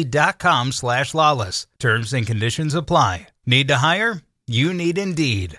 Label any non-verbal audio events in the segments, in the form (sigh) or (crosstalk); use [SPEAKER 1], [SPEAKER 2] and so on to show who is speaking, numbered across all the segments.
[SPEAKER 1] Indeed.com slash lalas. Terms and conditions apply. Need to hire? You need Indeed.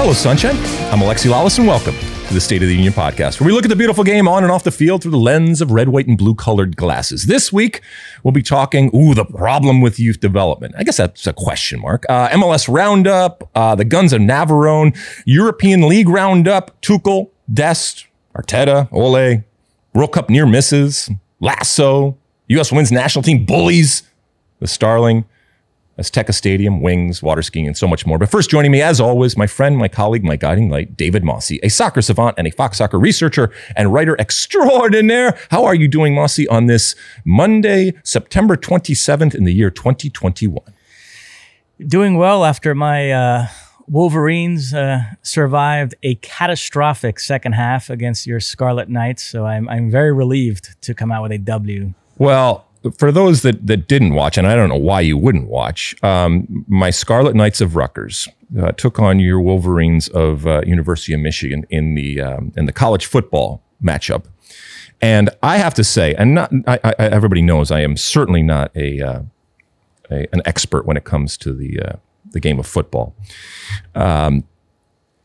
[SPEAKER 2] Hello, Sunshine. I'm Alexi Lalas, and welcome to the State of the Union podcast, where we look at the beautiful game on and off the field through the lens of red, white, and blue colored glasses. This week, we'll be talking, ooh, the problem with youth development. I guess that's a question mark. Uh, MLS Roundup, uh, the Guns of Navarone, European League Roundup, Tuchel, Dest, Arteta, Ole, World Cup near misses, Lasso, U.S. women's national team bullies, the Starling. Azteca Stadium, wings, water skiing, and so much more. But first, joining me, as always, my friend, my colleague, my guiding light, David Mosse, a soccer savant and a Fox soccer researcher and writer extraordinaire. How are you doing, Mosse, on this Monday, September 27th in the year 2021?
[SPEAKER 3] Doing well after my uh, Wolverines uh, survived a catastrophic second half against your Scarlet Knights. So I'm, I'm very relieved to come out with a W.
[SPEAKER 2] Well, for those that, that didn't watch, and I don't know why you wouldn't watch, um, my Scarlet Knights of Rutgers uh, took on your Wolverines of uh, University of Michigan in the um, in the college football matchup. And I have to say, and not I, I, everybody knows I am certainly not a, uh, a, an expert when it comes to the uh, the game of football. Um,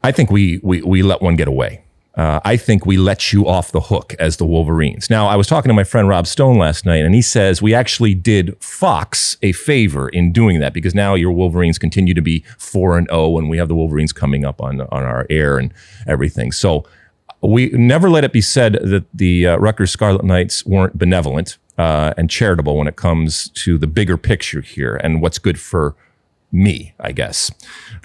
[SPEAKER 2] I think we, we we let one get away uh, I think we let you off the hook as the Wolverines. Now, I was talking to my friend Rob Stone last night, and he says we actually did Fox a favor in doing that because now your Wolverines continue to be four and zero, and we have the Wolverines coming up on on our air and everything. So we never let it be said that the uh, Rutgers Scarlet Knights weren't benevolent uh, and charitable when it comes to the bigger picture here and what's good for me, I guess.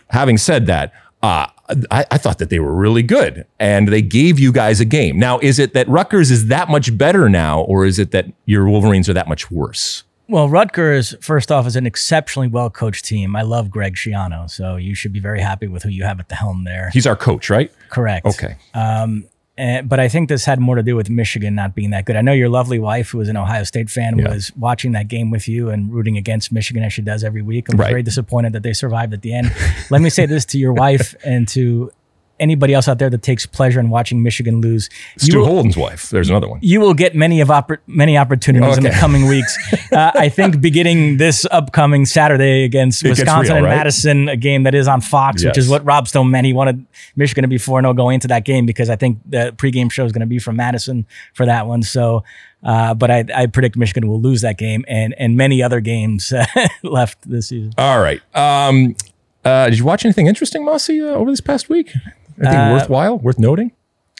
[SPEAKER 2] Having said that, uh, I, I, thought that they were really good and they gave you guys a game. Now, is it that Rutgers is that much better now, or is it that your Wolverines are that much worse?
[SPEAKER 3] Well, Rutgers, first off, is an exceptionally well coached team. I love Greg Schiano, so you should be very happy with who you have at the helm there.
[SPEAKER 2] He's our coach, right?
[SPEAKER 3] Correct.
[SPEAKER 2] Okay. Um,
[SPEAKER 3] and, but I think this had more to do with Michigan not being that good. I know your lovely wife, who was an Ohio State fan, yeah. was watching that game with you and rooting against Michigan as she does every week. I'm right. very disappointed that they survived at the end. Let me say this to your wife and to anybody else out there that takes pleasure in watching Michigan lose.
[SPEAKER 2] Stu will, Holden's wife. There's another one.
[SPEAKER 3] You will get many of oppor- many opportunities okay. in the coming weeks. (laughs) uh, I think beginning this upcoming Saturday against it Wisconsin real, and right? Madison, a game that is on Fox, yes. which is what Rob Stone meant. He wanted Michigan to be 4 0 going into that game because I think the pregame show is going to be from Madison for that one. So, uh, but I, I, predict Michigan will lose that game and and many other games (laughs) left this season.
[SPEAKER 2] All right. Um, uh, did you watch anything interesting, Mosse, uh, over this past week? Anything uh, worthwhile, worth noting?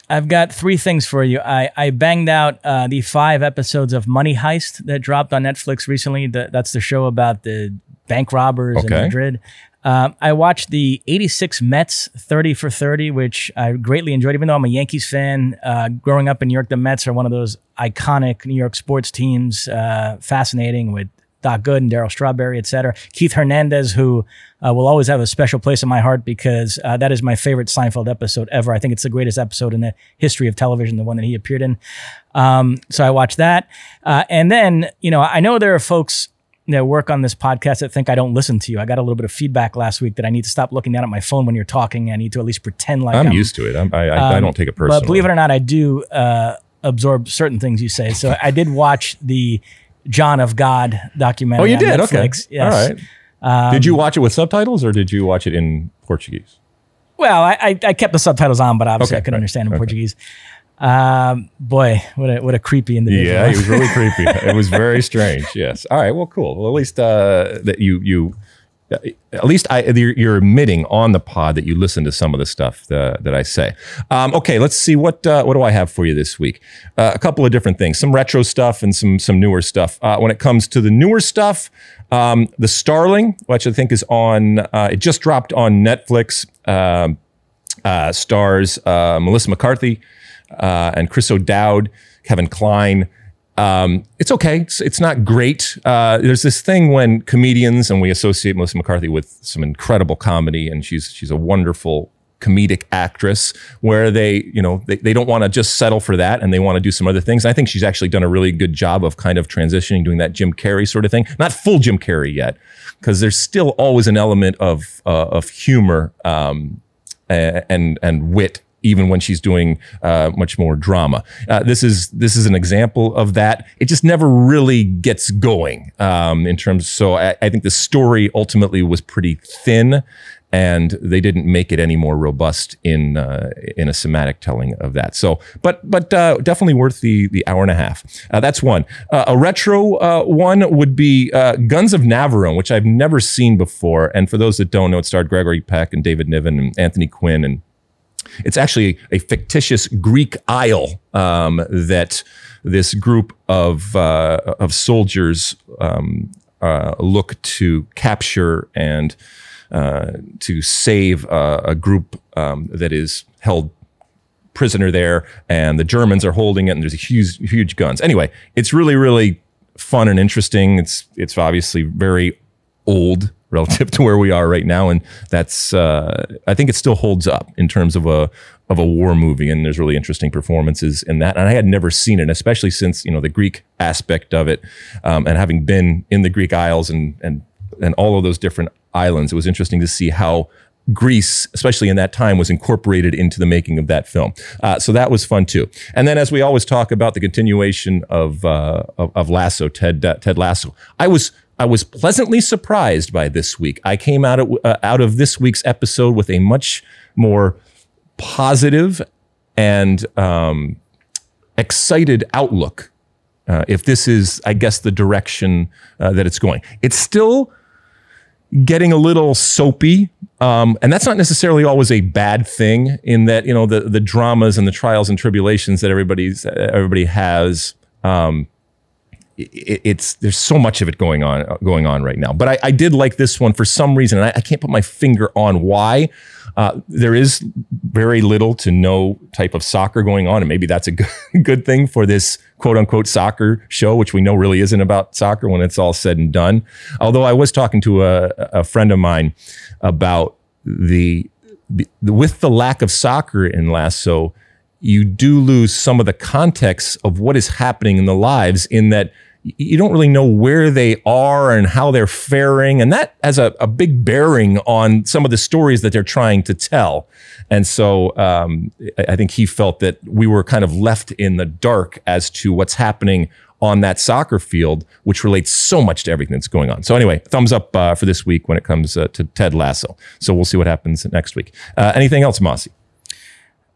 [SPEAKER 3] I've got three things for you. I, I banged out uh, the five episodes of Money Heist that dropped on Netflix recently. The, that's the show about the bank robbers okay. in Madrid. Um, I watched the 86 Mets 30 for 30, which I greatly enjoyed, even though I'm a Yankees fan. Uh, growing up in New York, the Mets are one of those iconic New York sports teams, uh, fascinating with Doc Gooden and Darryl Strawberry, et cetera. Keith Hernandez, who uh, will always have a special place in my heart because uh, that is my favorite Seinfeld episode ever. I think it's the greatest episode in the history of television, the one that he appeared in. Um, so I watched that. Uh, and then, you know, I know there are folks that work on this podcast that think I don't listen to you. I got a little bit of feedback last week that I need to stop looking down at my phone when you're talking. I need to at least pretend like
[SPEAKER 2] I'm, I'm used to it. I'm, I, I, um, I don't take it personally.
[SPEAKER 3] But believe it or not, I do uh, absorb certain things you say. So I did watch the John of God documentary.
[SPEAKER 2] Oh, you did?
[SPEAKER 3] Netflix.
[SPEAKER 2] Okay. Yes. All right. Um, did you watch it with subtitles or did you watch it in Portuguese?
[SPEAKER 3] Well, I, I kept the subtitles on, but obviously okay, I couldn't right. understand in okay. Portuguese. Um, boy, what a what a creepy individual.
[SPEAKER 2] Yeah, he was really (laughs) creepy. It was very strange. Yes. All right. Well, cool. Well, at least uh, that you you at least I, you're, you're, admitting on the pod that you listen to some of the stuff that, that I say. Um, okay, let's see what uh, what do I have for you this week? Uh, a couple of different things, some retro stuff and some some newer stuff. Uh, when it comes to the newer stuff, um, the Starling, which I think is on, uh, it just dropped on Netflix. Um, uh, stars uh, Melissa McCarthy and Chris O'Dowd, Kevin Kline. Um, it's okay. It's, it's not great. Uh, there's this thing when comedians and we associate Melissa McCarthy with some incredible comedy, and she's she's a wonderful comedic actress where they you know they, they don't want to just settle for that and they want to do some other things i think she's actually done a really good job of kind of transitioning doing that jim carrey sort of thing not full jim carrey yet because there's still always an element of uh, of humor um, and and wit even when she's doing uh, much more drama. Uh, this is this is an example of that. It just never really gets going um, in terms. So I, I, think the story ultimately was pretty thin, and they didn't make it any more robust in uh, in a somatic telling of that. So, but but uh, definitely worth the the hour and a half. Uh, that's one. Uh, a retro one would be Guns of Navarone, which I've never seen before. And for those that don't know, it starred Gregory Peck and David Niven and Anthony Quinn and it's actually a fictitious Greek isle um, that this group of uh, of soldiers um, uh, look to capture and uh, to save a group um, that is held prisoner there, and the Germans are holding it, and there's huge huge guns. Anyway, it's really really fun and interesting. It's it's obviously very old relative (laughs) to where we are right now, and that's uh, I think it still holds up in terms of a of a war movie, and there's really interesting performances in that. And I had never seen it, especially since you know the Greek aspect of it, um, and having been in the Greek Isles and and and all of those different islands, it was interesting to see how Greece, especially in that time, was incorporated into the making of that film. Uh, so that was fun too. And then, as we always talk about the continuation of uh, of, of, Lasso, Ted uh, Ted Lasso, I was I was pleasantly surprised by this week. I came out of, uh, out of this week's episode with a much more positive and um, excited outlook. Uh, if this is, I guess, the direction uh, that it's going, it's still getting a little soapy, um, and that's not necessarily always a bad thing. In that, you know, the the dramas and the trials and tribulations that everybody's everybody has. Um, it, it's there's so much of it going on going on right now. But I, I did like this one for some reason, and I, I can't put my finger on why. Uh, there is very little to no type of soccer going on, and maybe that's a (laughs) good, good thing for this quote unquote soccer show, which we know really isn't about soccer when it's all said and done. Although I was talking to a, a friend of mine about the, the with the lack of soccer in Lasso, you do lose some of the context of what is happening in the lives in that you don't really know where they are and how they're faring. And that has a, a big bearing on some of the stories that they're trying to tell. And so um, I think he felt that we were kind of left in the dark as to what's happening on that soccer field, which relates so much to everything that's going on. So anyway, thumbs up uh, for this week when it comes uh, to Ted Lasso. So we'll see what happens next week. Uh, anything else, Mosse?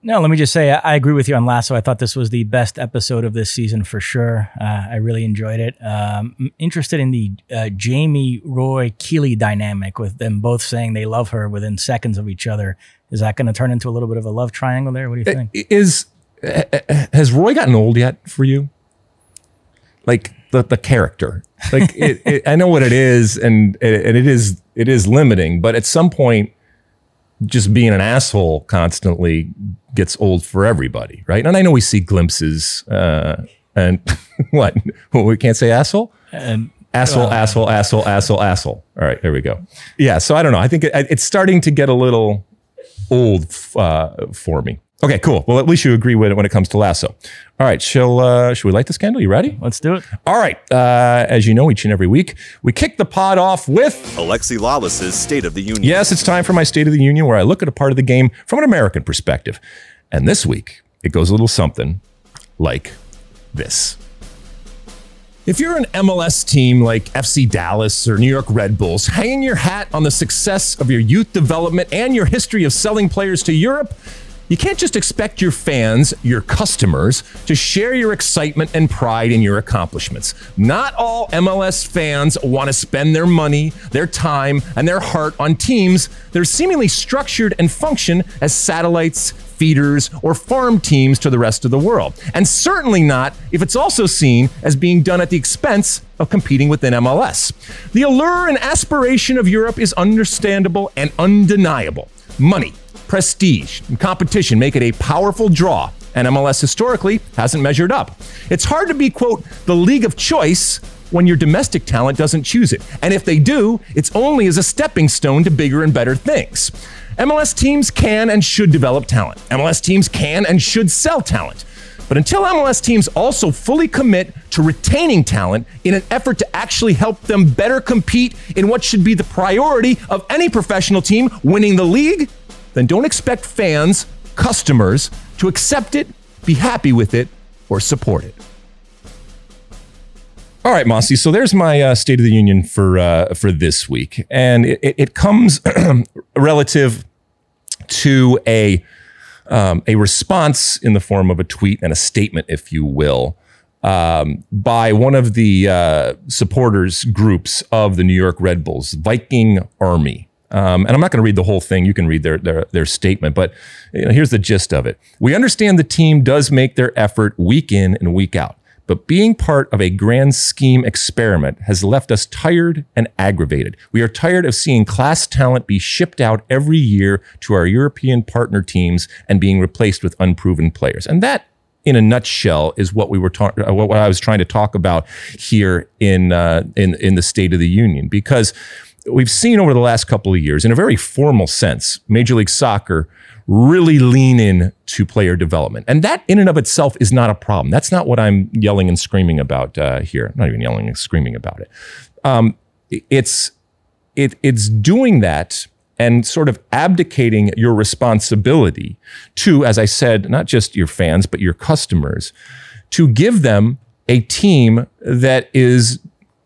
[SPEAKER 3] No, let me just say I agree with you on Lasso. I thought this was the best episode of this season for sure. Uh, I really enjoyed it. Um, I'm interested in the uh, Jamie Roy Keeley dynamic with them both saying they love her within seconds of each other. Is that going to turn into a little bit of a love triangle there? What do you think?
[SPEAKER 2] Is has Roy gotten old yet for you? Like the the character, like (laughs) it, it, I know what it is, and and it is it is limiting, but at some point just being an asshole constantly gets old for everybody, right? And I know we see glimpses, uh, and (laughs) what? we can't say asshole? And asshole, uh, asshole, asshole, asshole, asshole. All right, there we go. Yeah, so I don't know. I think it, it's starting to get a little old uh, for me. Okay, cool. Well, at least you agree with it when it comes to Lasso. All right, shall uh, should we light the candle? You ready?
[SPEAKER 3] Let's do it.
[SPEAKER 2] All right. Uh, as you know, each and every week we kick the pod off with
[SPEAKER 4] Alexi Lalas's State of the Union.
[SPEAKER 2] Yes, it's time for my State of the Union, where I look at a part of the game from an American perspective. And this week it goes a little something like this. If you're an MLS team like FC Dallas or New York Red Bulls, hanging your hat on the success of your youth development and your history of selling players to Europe, you can't just expect your fans, your customers, to share your excitement and pride in your accomplishments. Not all MLS fans want to spend their money, their time, and their heart on teams that are seemingly structured and function as satellites, feeders, or farm teams to the rest of the world. And certainly not if it's also seen as being done at the expense of competing within MLS. The allure and aspiration of Europe is understandable and undeniable. Money prestige and competition make it a powerful draw, and MLS historically hasn't measured up. It's hard to be, quote, the league of choice when your domestic talent doesn't choose it. And if they do, it's only as a stepping stone to bigger and better things. MLS teams can and should develop talent. MLS teams can and should sell talent. But until MLS teams also fully commit to retaining talent in an effort to actually help them better compete in what should be the priority of any professional team winning the league, then don't expect fans, customers to accept it, be happy with it, or support it. All right, Mosse. So there's my uh, State of the Union for uh, for this week, and it, it comes (clears throat) relative to a um, a response in the form of a tweet and a statement, if you will, um, by one of the uh, supporters groups of the New York Red Bulls, Viking Army. Um, and I'm not going to read the whole thing. You can read their their, their statement, but you know, here's the gist of it. We understand the team does make their effort week in and week out, but being part of a grand scheme experiment has left us tired and aggravated. We are tired of seeing class talent be shipped out every year to our European partner teams and being replaced with unproven players. And that in a nutshell is what we were talking what I was trying to talk about here in uh, in in the State of the Union because we've seen over the last couple of years, in a very formal sense, Major League Soccer really lean in to player development. And that in and of itself is not a problem. That's not what I'm yelling and screaming about uh, here. I'm not even yelling and screaming about it. Um, it's it, it's doing that and sort of abdicating your responsibility to, as I said, not just your fans, but your customers, to give them a team that is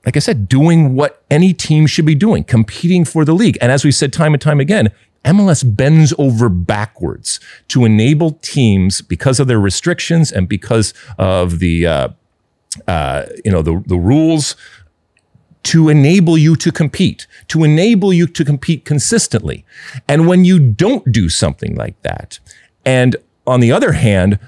[SPEAKER 2] like I said, doing what any team should be doing, competing for the league. And as we said time and time again, MLS bends over backwards to enable teams because of their restrictions and because of the uh, uh, you know the the rules to enable you to compete, to enable you to compete consistently. And when you don't do something like that, and on the other hand,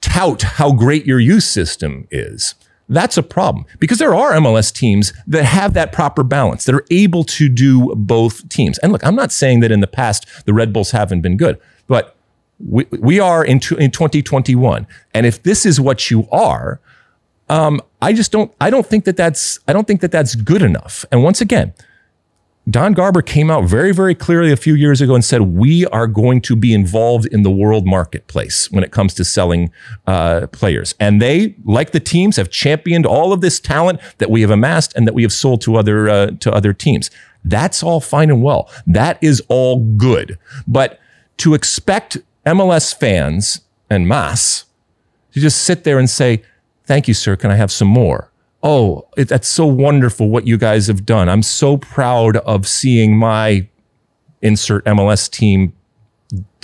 [SPEAKER 2] tout how great your youth system is, that's a problem because there are MLS teams that have that proper balance, that are able to do both teams. And look, I'm not saying that in the past the Red Bulls haven't been good, but we, we are in, in 2021. And if this is what you are, um, I just don't, I don't think that that's, I don't think that that's good enough. And once again, Don Garber came out very, very clearly a few years ago and said, We are going to be involved in the world marketplace when it comes to selling uh, players. And they, like the teams, have championed all of this talent that we have amassed and that we have sold to other, uh, to other teams. That's all fine and well. That is all good. But to expect MLS fans and mass to just sit there and say, Thank you, sir. Can I have some more? Oh, it, that's so wonderful what you guys have done. I'm so proud of seeing my insert MLS team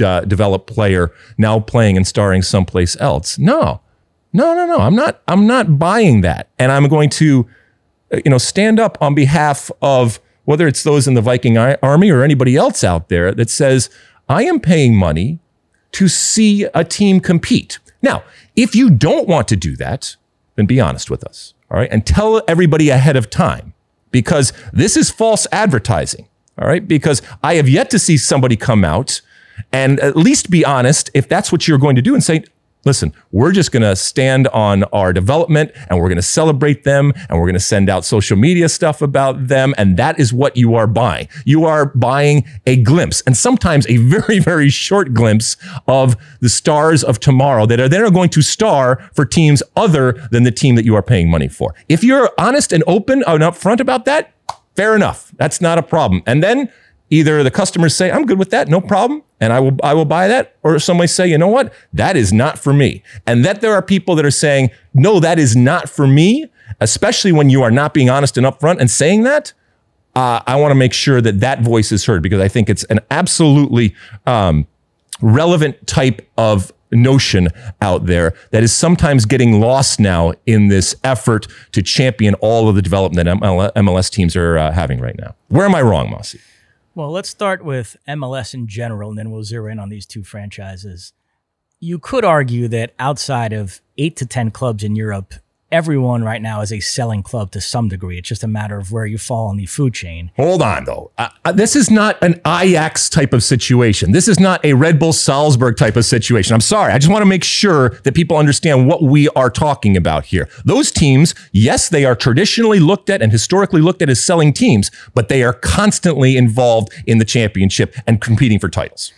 [SPEAKER 2] uh, develop player now playing and starring someplace else. No, no, no, no. I'm not. I'm not buying that, and I'm going to, uh, you know, stand up on behalf of whether it's those in the Viking army or anybody else out there that says I am paying money to see a team compete. Now, if you don't want to do that, then be honest with us. All right. And tell everybody ahead of time because this is false advertising. All right. Because I have yet to see somebody come out and at least be honest if that's what you're going to do and say, listen, we're just going to stand on our development and we're going to celebrate them and we're going to send out social media stuff about them. And that is what you are buying. You are buying a glimpse and sometimes a very, very short glimpse of the stars of tomorrow that are then are going to star for teams other than the team that you are paying money for. If you're honest and open and upfront about that, fair enough. That's not a problem. And then either the customers say, I'm good with that, no problem, and I will I will buy that, or somebody say, you know what, that is not for me. And that there are people that are saying, no, that is not for me, especially when you are not being honest and upfront and saying that. Uh, I want to make sure that that voice is heard because I think it's an absolutely um, relevant type of notion out there that is sometimes getting lost now in this effort to champion all of the development that MLS teams are uh, having right now. Where am I wrong, Mosse?
[SPEAKER 3] Well, let's start with MLS in general, and then we'll zero in on these two franchises. You could argue that outside of eight to 10 clubs in Europe, everyone right now is a selling club to some degree. It's just a matter of where you fall on the food chain.
[SPEAKER 2] Hold on, though. Uh, uh, this is not an Ajax type of situation. This is not a Red Bull Salzburg type of situation. I'm sorry. I just want to make sure that people understand what we are talking about here. Those teams, yes, they are traditionally looked at and historically looked at as selling teams, but they are constantly involved in the championship and competing for titles.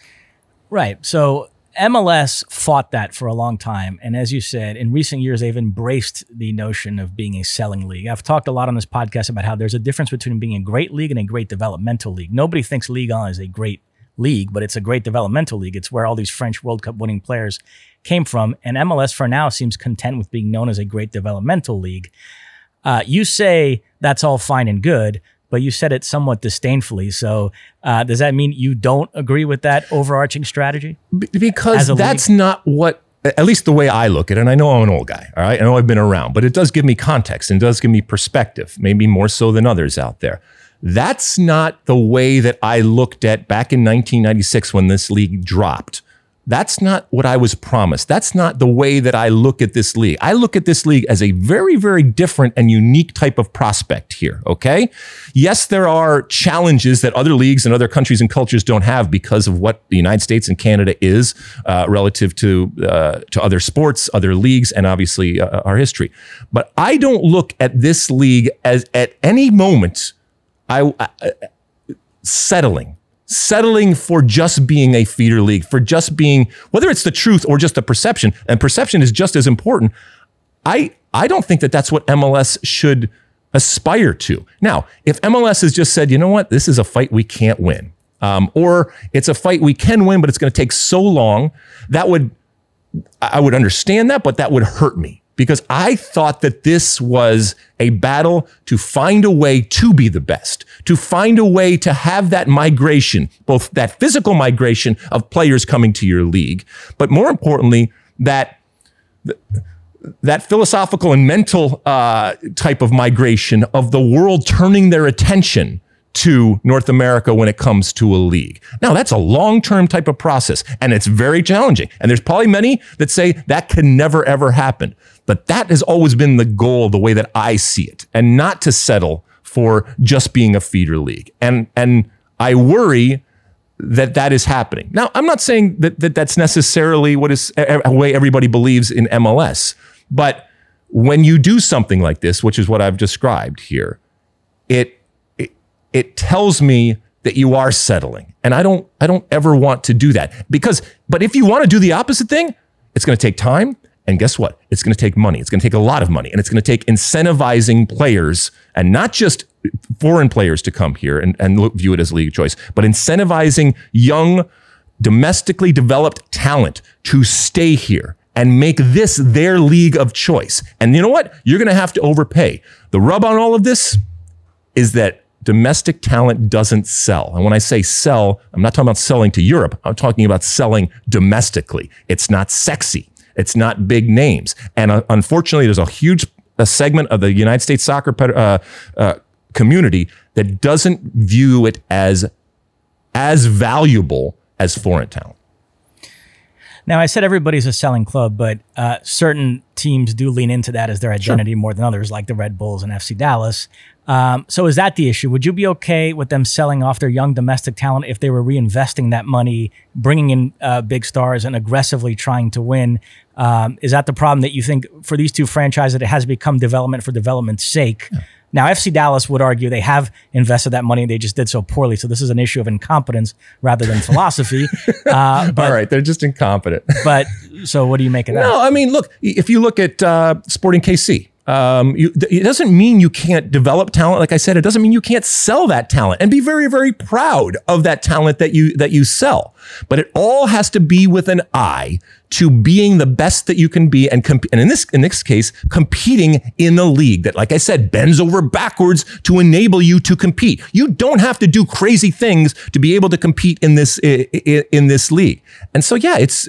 [SPEAKER 3] Right. So MLS fought that for a long time. And as you said, in recent years, they've embraced the notion of being a selling league. I've talked a lot on this podcast about how there's a difference between being a great league and a great developmental league. Nobody thinks Ligue 1 is a great league, but it's a great developmental league. It's where all these French World Cup winning players came from. And MLS for now seems content with being known as a great developmental league. Uh, you say that's all fine and good, but you said it somewhat disdainfully. So uh, does that mean you don't agree with that overarching strategy?
[SPEAKER 2] because that's league? not what at least the way I look at it, and I know I'm an old guy, all right? I know I've been around, but it does give me context and does give me perspective, maybe more so than others out there. That's not the way that I looked at back in 1996 when this league dropped. That's not what I was promised. That's not the way that I look at this league. I look at this league as a very, very different and unique type of prospect here. Okay. Yes, there are challenges that other leagues and other countries and cultures don't have because of what the United States and Canada is uh, relative to uh, to other sports, other leagues, and obviously uh, our history. But I don't look at this league as at any moment I, I settling settling for just being a feeder league, for just being, whether it's the truth or just a perception, and perception is just as important. I, I don't think that that's what MLS should aspire to. Now, if MLS has just said, you know what, this is a fight we can't win, um, or it's a fight we can win, but it's going to take so long, that would, I would understand that, but that would hurt me because I thought that this was a battle to find a way to be the best, to find a way to have that migration, both that physical migration of players coming to your league, but more importantly, that that philosophical and mental uh, type of migration of the world turning their attention to North America when it comes to a league. Now, that's a long term type of process and it's very challenging. And there's probably many that say that can never, ever happen. But that has always been the goal, the way that I see it, and not to settle for just being a feeder league. And, and I worry that that is happening. Now, I'm not saying that, that that's necessarily what is a way everybody believes in MLS, but when you do something like this, which is what I've described here, it, it, tells me that you are settling. And I don't, I don't ever want to do that because, but if you want to do the opposite thing, it's going to take time. And guess what? It's going to take money. It's going to take a lot of money and it's going to take incentivizing players and not just foreign players to come here and, and look, view it as league choice, but incentivizing young, domestically developed talent to stay here and make this their league of choice. And you know what? You're going to have to overpay. The rub on all of this is that domestic talent doesn't sell. And when I say sell, I'm not talking about selling to Europe. I'm talking about selling domestically. It's not sexy. It's not big names. And uh, unfortunately, there's a huge a segment of the United States soccer uh, uh, community that doesn't view it as as valuable as foreign talent.
[SPEAKER 3] Now, I said everybody's a selling club, but uh, certain teams do lean into that as their identity sure. more than others, like the Red Bulls and FC Dallas. Um, so, is that the issue? Would you be okay with them selling off their young domestic talent if they were reinvesting that money, bringing in uh, big stars, and aggressively trying to win? Um, is that the problem that you think for these two franchises, it has become development for development's sake? Yeah. Now, FC Dallas would argue they have invested that money. They just did so poorly. So this is an issue of incompetence rather than (laughs) philosophy.
[SPEAKER 2] Uh, but, All right, they're just incompetent.
[SPEAKER 3] but so, what do you make of that?
[SPEAKER 2] No, I mean, look, if you look at uh, Sporting KC, um, you, it doesn't mean you can't develop talent. Like I said, it doesn't mean you can't sell that talent and be very, very proud of that talent that you that you sell. But it all has to be with an eye to being the best that you can be, and comp- and in this in this case, competing in the league that, like I said, bends over backwards to enable you to compete. You don't have to do crazy things to be able to compete in this in this league. And so, yeah, it's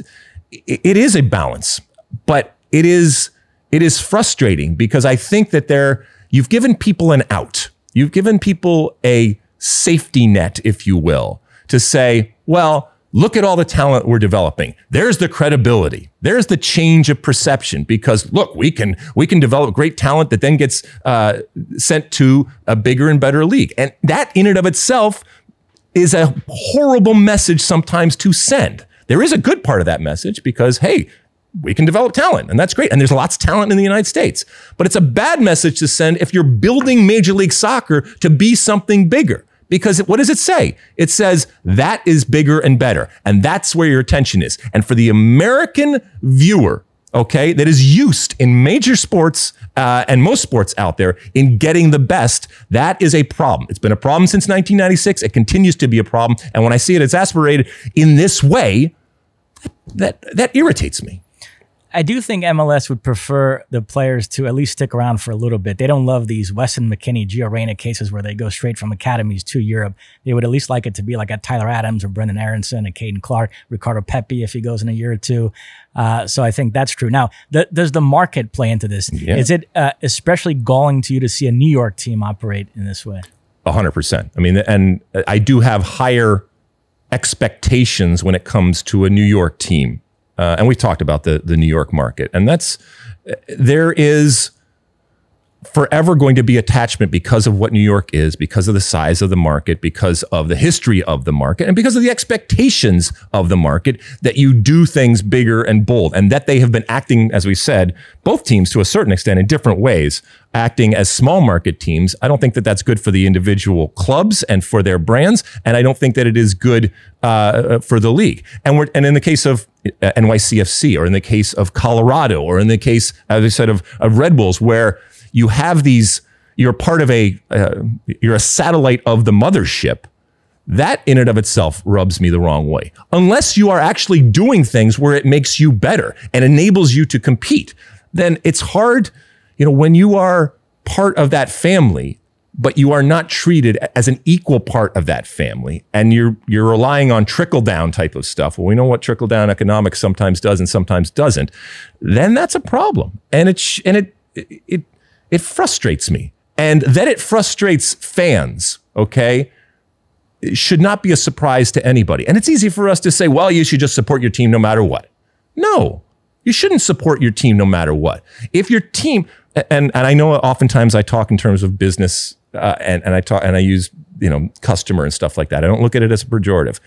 [SPEAKER 2] it is a balance, but it is it is frustrating because I think that there you've given people an out. You've given people a safety net, if you will, to say, well, look at all the talent we're developing. There's the credibility. There's the change of perception because look, we can we can develop great talent that then gets uh, sent to a bigger and better league, and that in and of itself is a horrible message sometimes to send. There is a good part of that message because hey, we can develop talent and that's great. And there's lots of talent in the United States. But it's a bad message to send if you're building Major League Soccer to be something bigger. Because what does it say? It says that is bigger and better. And that's where your attention is. And for the American viewer, okay, that is used in major sports uh, and most sports out there in getting the best, that is a problem. It's been a problem since 1996. It continues to be a problem. And when I see it exasperated in this way, that, that irritates me.
[SPEAKER 3] I do think MLS would prefer the players to at least stick around for a little bit. They don't love these Weston McKennie, Gio Reyna cases where they go straight from academies to Europe. They would at least like it to be like a Tyler Adams or Brenden Aaronson and Caden Clark, Ricardo Pepi if he goes in a year or two. Uh, so I think that's true. Now, the, does the market play into this? Yeah. Is it uh, especially galling to you to see a New York team operate in this way?
[SPEAKER 2] hundred percent. I mean, and I do have higher expectations when it comes to a New York team uh, and we talked about the the New York market, and that's there is forever going to be attachment because of what New York is, because of the size of the market, because of the history of the market, and because of the expectations of the market that you do things bigger and bold, and that they have been acting, as we said, both teams to a certain extent in different ways, acting as small market teams. I don't think that that's good for the individual clubs and for their brands, and I don't think that it is good uh, for the league. And we're and in the case of uh, NYCFC, or in the case of Colorado, or in the case, as I said, of, of Red Bulls, where you have these, you're part of a, uh, you're a satellite of the mothership. That in and of itself rubs me the wrong way. Unless you are actually doing things where it makes you better and enables you to compete, then it's hard, you know, when you are part of that family, but you are not treated as an equal part of that family and you're you're relying on trickle down type of stuff well we know what trickle down economics sometimes does and sometimes doesn't then that's a problem and it and it it it frustrates me. And that it frustrates fans, okay, it should not be a surprise to anybody. And it's easy for us to say, well, you should just support your team no matter what. No, you shouldn't support your team no matter what. If your team, and, and I know oftentimes I talk in terms of business uh, and, and I talk and I use, you know, customer and stuff like that. I don't look at it as a pejorative.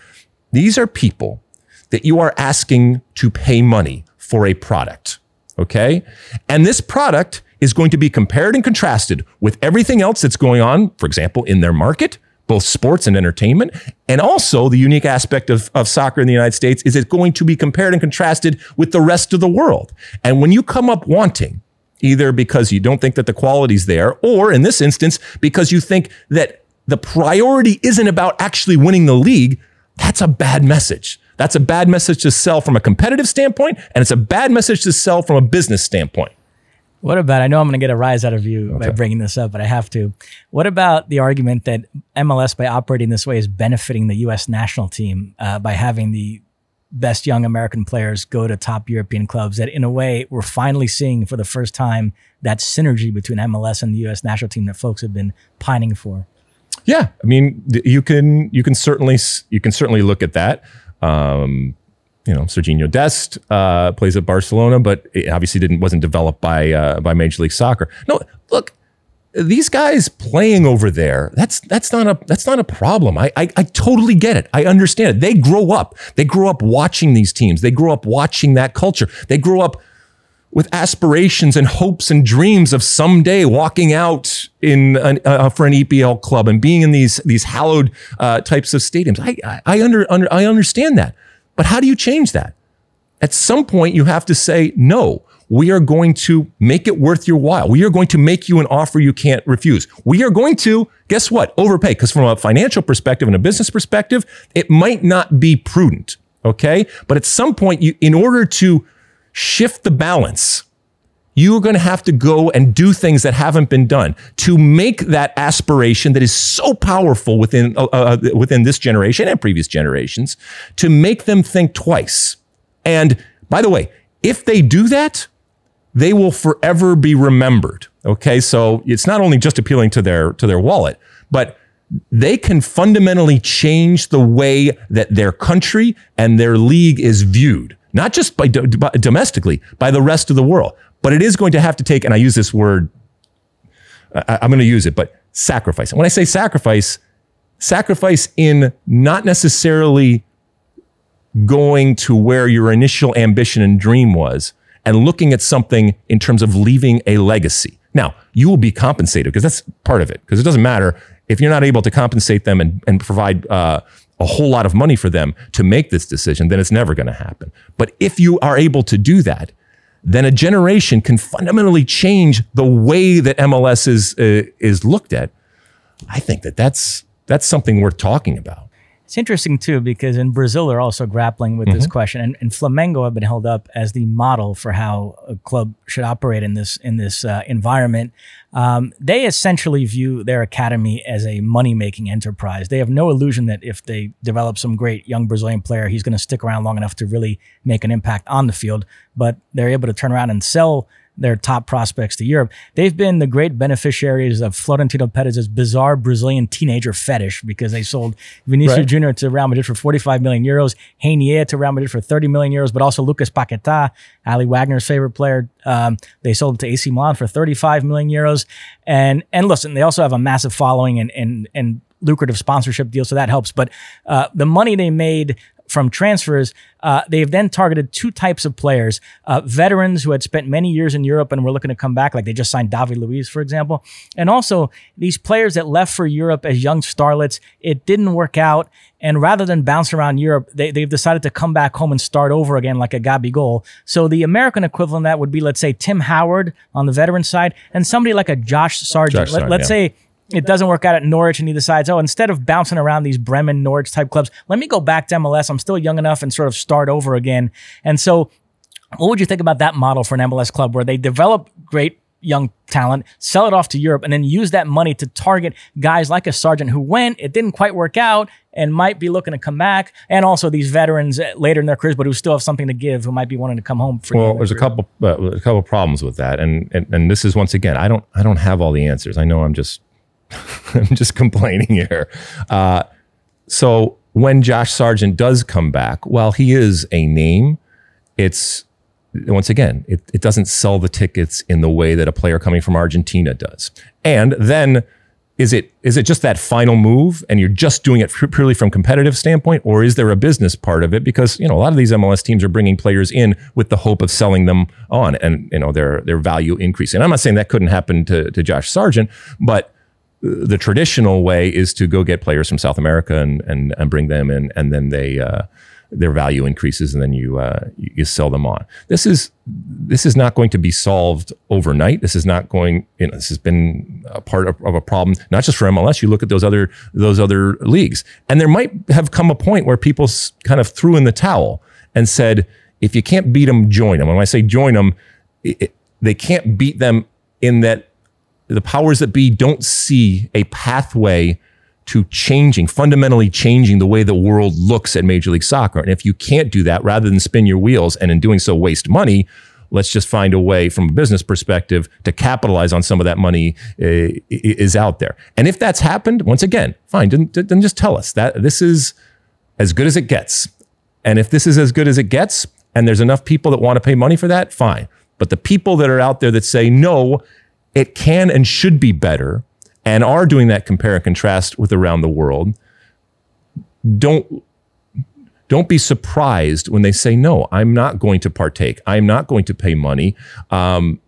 [SPEAKER 2] These are people that you are asking to pay money for a product. Okay. And this product is going to be compared and contrasted with everything else that's going on, for example, in their market, both sports and entertainment. And also the unique aspect of, of soccer in the United States is it's going to be compared and contrasted with the rest of the world. And when you come up wanting, either because you don't think that the quality's there, or in this instance, because you think that the priority isn't about actually winning the league, that's a bad message. That's a bad message to sell from a competitive standpoint, and it's a bad message to sell from a business standpoint.
[SPEAKER 3] What about? I know I'm going to get a rise out of you okay. by bringing this up, but I have to. What about the argument that MLS, by operating this way, is benefiting the U.S. national team uh, by having the best young American players go to top European clubs? That, in a way, we're finally seeing for the first time that synergy between MLS and the U.S. national team that folks have been pining for.
[SPEAKER 2] Yeah, I mean, you can you can certainly you can certainly look at that. Um, you know, Serginho Dest uh, plays at Barcelona, but it obviously didn't wasn't developed by uh, by Major League Soccer. No, look, these guys playing over there, that's that's not a that's not a problem. I, I, I totally get it. I understand it. They grow up. They grow up watching these teams. They grow up watching that culture. They grow up with aspirations and hopes and dreams of someday walking out in an, uh, for an EPL club and being in these these hallowed uh, types of stadiums. I I, I under, under I understand that, but how do you change that? At some point, you have to say no we are going to make it worth your while. We are going to make you an offer you can't refuse. We are going to, guess what, overpay. Because from a financial perspective and a business perspective, it might not be prudent. Okay. But at some point, you, in order to shift the balance, you are going to have to go and do things that haven't been done to make that aspiration that is so powerful within uh, uh, within this generation and previous generations to make them think twice. And by the way, if they do that, they will forever be remembered. Okay. So it's not only just appealing to their, to their wallet, but they can fundamentally change the way that their country and their league is viewed, not just by, do- by domestically, by the rest of the world. But it is going to have to take, and I use this word, I, I'm going to use it, but sacrifice. And when I say sacrifice, sacrifice in not necessarily going to where your initial ambition and dream was, and looking at something in terms of leaving a legacy. Now, you will be compensated because that's part of it. Because it doesn't matter if you're not able to compensate them and, and provide uh, a whole lot of money for them to make this decision, then it's never going to happen. But if you are able to do that, then a generation can fundamentally change the way that MLS is uh, is looked at. I think that that's that's something worth talking about.
[SPEAKER 3] It's interesting too because in Brazil they're also grappling with mm-hmm. this question, and, and, Flamengo have been held up as the model for how a club should operate in this in this uh, environment. Um, they essentially view their academy as a money making enterprise. They have no illusion that if they develop some great young Brazilian player, he's going to stick around long enough to really make an impact on the field. But they're able to turn around and sell their top prospects to Europe. They've been the great beneficiaries of Florentino Perez's bizarre Brazilian teenager fetish because they sold Vinicius right. Jr. to Real Madrid for 45 million euros, Reinier to Real Madrid for 30 million euros, but also Lucas Paquetá, Aly Wagner's favorite player. Um, they sold it to AC Milan for 35 million euros. And and listen, they also have a massive following and and and lucrative sponsorship deal, so that helps. But uh, the money they made from transfers, uh, they've then targeted two types of players uh, veterans who had spent many years in Europe and were looking to come back, like they just signed David Luiz, for example. And also these players that left for Europe as young starlets, it didn't work out. And rather than bounce around Europe, they, they've decided to come back home and start over again, like a Gabi Gabigol. So the American equivalent of that would be, let's say, Tim Howard on the veteran side and somebody like a Josh Sargent. Josh Let, us yeah. say it doesn't work out at Norwich and he decides, oh, instead of bouncing around these Bremen, Norwich type clubs, let me go back to MLS. I'm still young enough and sort of start over again. And so, what would you think about that model for an MLS club where they develop great young talent, sell it off to Europe, and then use that money to target guys like a Sargent who went, it didn't quite work out, and might be looking to come back, and also these veterans later in their careers, but who still have something to give, who might be wanting to come home.
[SPEAKER 2] For well, there's a couple uh, a couple problems with that, and, and and this is once again, I don't I don't have all the answers. I know I'm just (laughs) I'm just complaining here. Uh, so when Josh Sargent does come back, while he is a name, it's once again, it, it doesn't sell the tickets in the way that a player coming from Argentina does. And then is it is it just that final move and you're just doing it purely from competitive standpoint or is there a business part of it because you know a lot of these MLS teams are bringing players in with the hope of selling them on and you know their their value increasing. I'm not saying that couldn't happen to to Josh Sargent, but the traditional way is to go get players from South America and and, and bring them in, and then they uh, their value increases, and then you uh, you sell them on. This is this is not going to be solved overnight. This is not going. You know, this has been a part of, of a problem, not just for MLS. You look at those other those other leagues, and there might have come a point where people kind of threw in the towel and said, if you can't beat them, join them. And When I say join them, it, they can't beat them in that the powers that be don't see a pathway to changing, fundamentally changing the way the world looks at Major League Soccer. And if you can't do that, rather than spin your wheels and in doing so waste money, let's just find a way from a business perspective to capitalize on some of that money uh, is out there. And if that's happened, once again, fine, then, then just tell us that this is as good as it gets. And if this is as good as it gets, and there's enough people that want to pay money for that, fine. But the people that are out there that say, no, it can and should be better, and are doing that compare and contrast with around the world, don't don't be surprised when they say no i'm not going to partake. I'm not going to pay money um,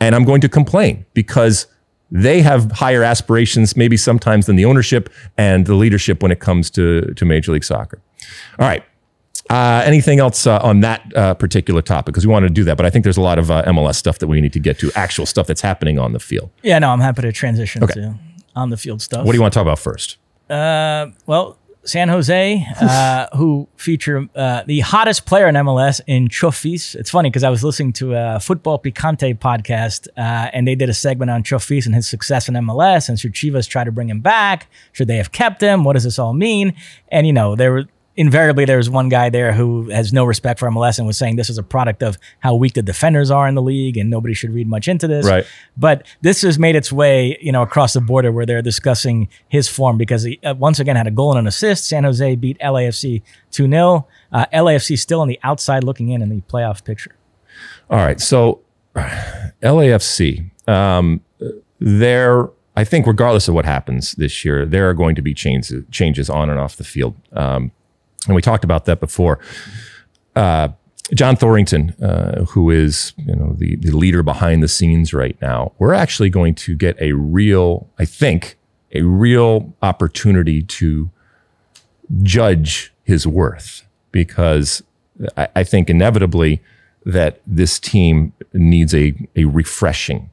[SPEAKER 2] and i'm going to complain because they have higher aspirations maybe sometimes than the ownership and the leadership when it comes to, to major league soccer. All right uh, anything else uh, on that uh, particular topic? Because we wanted to do that, but I think there's a lot of uh, MLS stuff that we need to get to, actual stuff that's happening on the field.
[SPEAKER 3] Yeah, no, I'm happy to transition okay. to on the field stuff.
[SPEAKER 2] What do you want to talk about first?
[SPEAKER 3] Uh, well, San Jose, uh, (laughs) who feature the hottest player in MLS in Chofis. It's funny because I was listening to a Football Picante podcast, and they did a segment on Chofis and his success in MLS, and should Chivas try to bring him back? Should they have kept him? What does this all mean? And you know, there were invariably there's one guy there who has no respect for MLS and was saying this is a product of how weak the defenders are in the league and nobody should read much into this.
[SPEAKER 2] Right.
[SPEAKER 3] But this has made its way, you know, across the border where they're discussing his form because he uh, once again had a goal and an assist. San Jose beat LAFC 2-0. Uh, LAFC still on the outside looking in in the playoff picture.
[SPEAKER 2] All right. So (sighs) LAFC, um, they're I think regardless of what happens this year, there are going to be changes changes on and off the field. Um, and we talked about that before. Uh, John Thorrington, uh, who is you know the, the leader behind the scenes right now, we're actually going to get a real, I think, a real opportunity to judge his worth because I, I think inevitably that this team needs a a refreshing,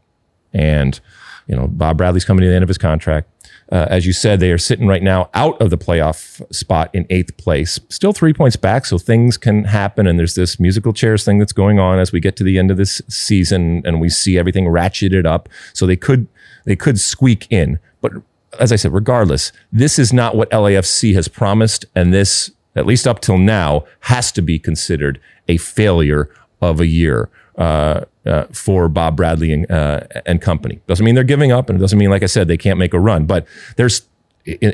[SPEAKER 2] and you know Bob Bradley's coming to the end of his contract. Uh, as you said, they are sitting right now out of the playoff spot in eighth place, still three points back. So things can happen. And there's this musical chairs thing that's going on as we get to the end of this season and we see everything ratcheted up. So they could, they could squeak in. But as I said, regardless, this is not what LAFC has promised. And this, at least up till now, has to be considered a failure of a year. Uh, uh, for Bob Bradley and, uh, and company. Doesn't mean they're giving up, and it doesn't mean, like I said, they can't make a run. But there's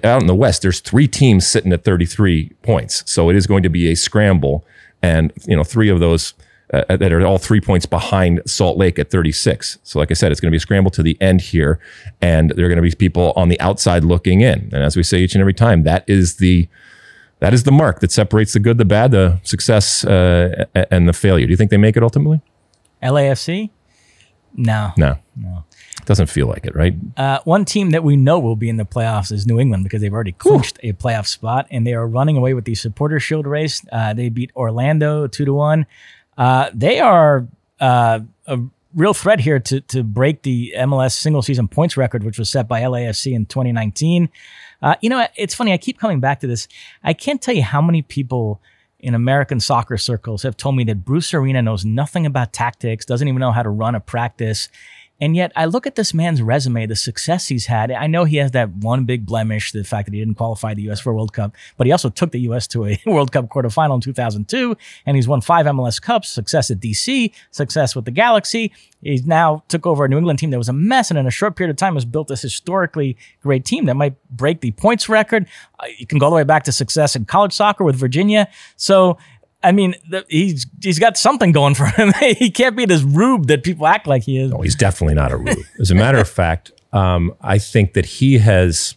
[SPEAKER 2] out in the West, there's three teams sitting at 33 points, so it is going to be a scramble, and you know, three of those. Uh, that are all three points behind Salt Lake at 36. So, like I said, it's going to be a scramble to the end here, and there are going to be people on the outside looking in. And as we say each and every time, that is the that is the mark that separates the good, the bad, the success, uh, and the failure. Do you think they make it ultimately?
[SPEAKER 3] LAFC? No.
[SPEAKER 2] No.
[SPEAKER 3] No.
[SPEAKER 2] Doesn't feel like it, right?
[SPEAKER 3] Uh, one team that we know will be in the playoffs is New England because they've already clinched Ooh. a playoff spot and they are running away with the Supporter Shield race. Uh, they beat Orlando two to one. Uh, they are uh, a real threat here to to break the MLS single season points record, which was set by LAFC in 2019. Uh, you know, it's funny. I keep coming back to this. I can't tell you how many people in American soccer circles have told me that Bruce Arena knows nothing about tactics, doesn't even know how to run a practice, and yet I look at this man's resume, the success he's had. I know he has that one big blemish, the fact that he didn't qualify the U.S. for a World Cup, but he also took the U.S. to a (laughs) World Cup quarterfinal in 2002, and he's won five MLS Cups, success at DC, success with the Galaxy. He now took over a New England team that was a mess, and in a short period of time has built this historically great team that might break the points record. Uh, you can go all the way back to success in college soccer with Virginia. So I mean, he's he's got something going for him. (laughs) he can't be this rube that people act like he is.
[SPEAKER 2] No, he's definitely not a rube. As a matter of fact, um, I think that he has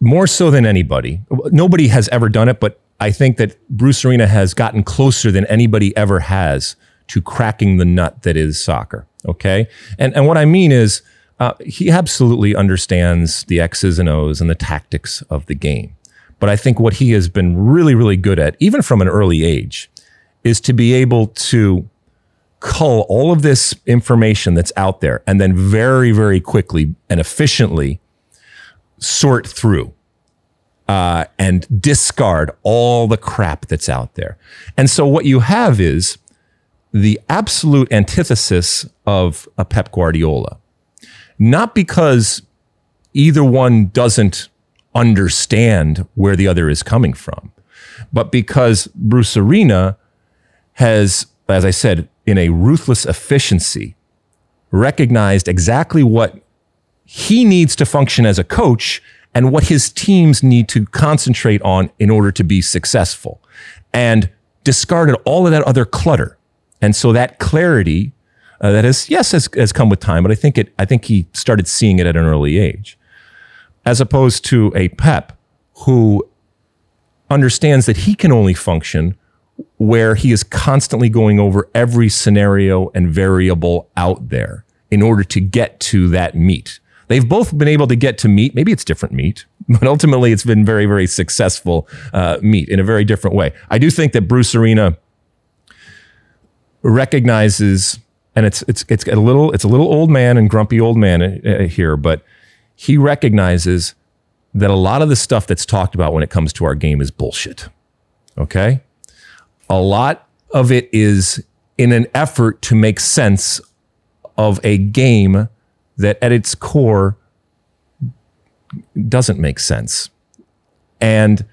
[SPEAKER 2] more so than anybody. Nobody has ever done it, but I think that Bruce Arena has gotten closer than anybody ever has to cracking the nut that is soccer. Okay, and and what I mean is. Uh, he absolutely understands the X's and O's and the tactics of the game. But I think what he has been really, really good at, even from an early age, is to be able to cull all of this information that's out there and then very, very quickly and efficiently sort through uh, and discard all the crap that's out there. And so what you have is the absolute antithesis of a Pep Guardiola. Not because either one doesn't understand where the other is coming from. But because Bruce Arena has, as I said, in a ruthless efficiency, recognized exactly what he needs to function as a coach and what his teams need to concentrate on in order to be successful and discarded all of that other clutter. And so that clarity uh, that has, yes, has, has come with time, but I think it, I think he started seeing it at an early age, as opposed to a Pep who understands that he can only function where he is constantly going over every scenario and variable out there in order to get to that meat. They've both been able to get to meat. Maybe it's different meat, (laughs) but ultimately it's been very, very successful uh, meat in a very different way. I do think that Bruce Arena recognizes, and it's it's it's a little it's a little old man and grumpy old man uh, here, but he recognizes that a lot of the stuff that's talked about when it comes to our game is bullshit. Okay, a lot of it is in an effort to make sense of a game that at its core doesn't make sense. And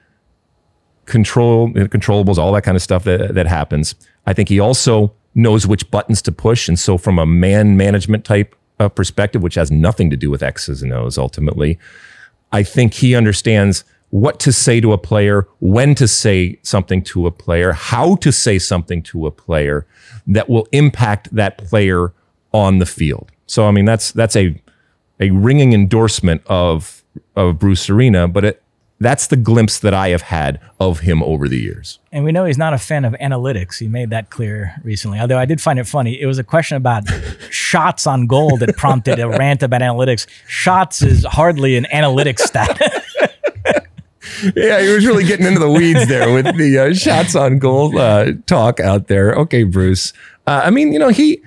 [SPEAKER 2] control controllables, all that kind of stuff that, that happens. I think he also knows which buttons to push. And so from a man management type of perspective, which has nothing to do with X's and O's ultimately, I think he understands what to say to a player, when to say something to a player, how to say something to a player that will impact that player on the field. So I mean that's that's a a ringing endorsement of of Bruce Arena, but it, that's the glimpse that I have had of him over the years.
[SPEAKER 3] And we know he's not a fan of analytics. He made that clear recently. Although I did find it funny. It was a question about shots on goal that prompted a rant about analytics. Shots is hardly an analytics stat. (laughs)
[SPEAKER 2] yeah, he was really getting into the weeds there with the uh, shots on goal uh, talk out there. Okay, Bruce. Uh, I mean, you know, he,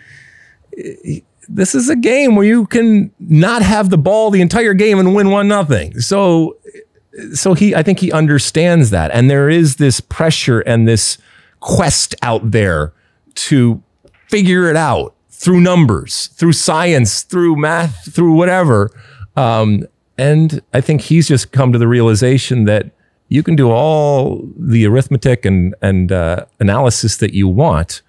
[SPEAKER 2] he this is a game where you can not have the ball the entire game and win one nothing. So so he I think he understands that and there is this pressure and this quest out there to figure it out through numbers, through science, through math, through whatever. Um, and I think he's just come to the realization that you can do all the arithmetic and and uh, analysis that you want,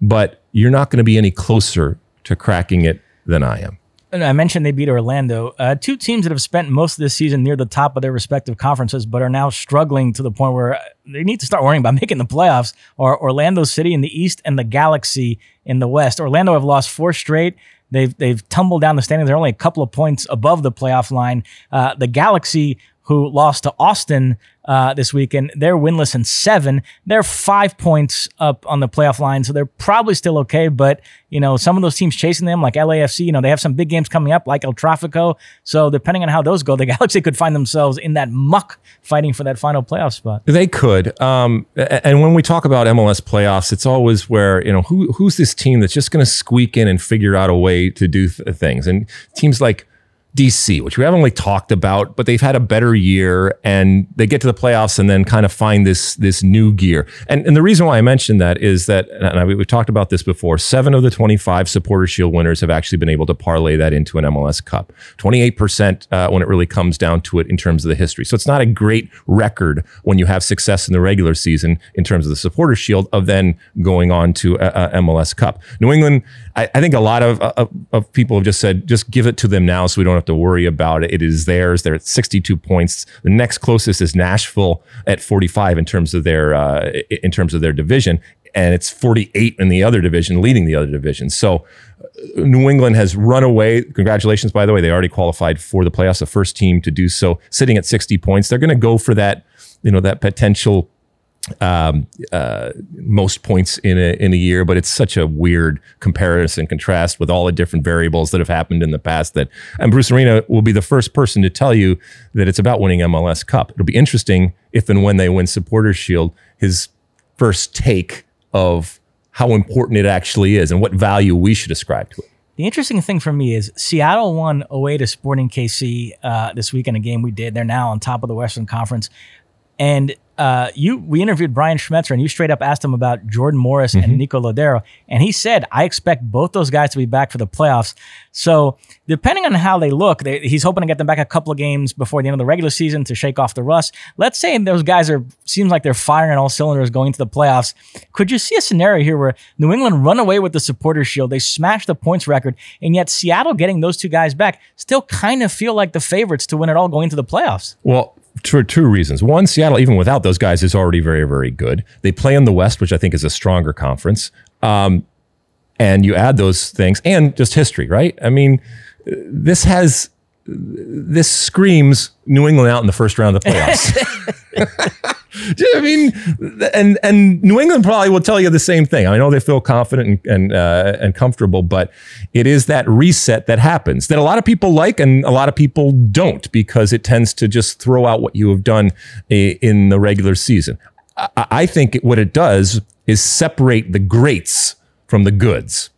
[SPEAKER 2] but you're not going to be any closer to cracking it than I am.
[SPEAKER 3] And I mentioned they beat Orlando, uh, two teams that have spent most of this season near the top of their respective conferences, but are now struggling to the point where they need to start worrying about (laughs) making the playoffs. Are Orlando City in the East and the Galaxy in the West? Orlando have lost four straight. They've they've tumbled down the standings. They're only a couple of points above the playoff line. Uh, the Galaxy who lost to Austin uh, this weekend. They're winless in seven. They're five points up on the playoff line, so they're probably still okay. But you know, some of those teams chasing them, like LAFC, you know, they have some big games coming up, like El Tráfico. So depending on how those go, (laughs) the Galaxy could find themselves in that muck, fighting for that final playoff spot.
[SPEAKER 2] They could. Um, and when we talk about MLS playoffs, it's always where you know who who's this team that's just going to squeak in and figure out a way to do th- things, and teams like DC, which we haven't really talked about, but they've had a better year and they get to the playoffs and then kind of find this this new gear. And and the reason why I mentioned that is that and I, we've talked about this before. Seven of the 25 Supporter Shield winners have actually been able to parlay that into an MLS Cup. 28 percent uh, when it really comes down to it in terms of the history. So it's not a great record when you have success in the regular season in terms of the Supporter Shield of then going on to a, a MLS Cup. New England, I, I think a lot of, of of people have just said just give it to them now so we don't have to worry about it. It is theirs. They're at 62 points. The next closest is Nashville at 45 in terms of their uh, in terms of their division, and it's 48 in the other division, leading the other division. So. Uh, New England has run away. Congratulations, by the way. They already qualified for the playoffs, the first team to do so, sitting at 60 points. They're going to go for that, you know, that potential um, uh, most points in a, in a year, but it's such a weird comparison and contrast with all the different variables that have happened in the past. That and Bruce Arena will be the first person to tell you that it's about winning MLS Cup. It'll be interesting if and when they win Supporters Shield, his first take of how important it actually is and what value we should ascribe to it.
[SPEAKER 3] The interesting thing for me is Seattle won away to Sporting KC uh, this week in a game we did. They're now on top of the Western Conference And uh, you we interviewed Brian Schmetzer and you straight up asked him about Jordan Morris mm-hmm. and Nico Lodeiro, and he said, "I expect both those guys to be back for the playoffs." So depending on how they look, they, he's hoping to get them back a couple of games before the end of the regular season to shake off the rust. Let's say those guys are seems like they're firing all cylinders going to the playoffs. Could you see a scenario here where New England run away with the supporter Shield, they smash the points record, and yet Seattle getting those two guys back still kind of feel like the favorites to win it all going to the playoffs?
[SPEAKER 2] Well for two reasons. One, Seattle, even without those guys, is already very, very good. They play in the West, which I think is a stronger conference. Um, and you add those things and just history, right? I mean, this has this screams New England out in the first round of the playoffs. (laughs) (laughs) I mean, and and New England probably will tell you the same thing. I know they feel confident and and, uh, and comfortable, but it is that reset that happens that a lot of people like and a lot of people don't because it tends to just throw out what you have done in the regular season. I, I think what it does is separate the greats from the goods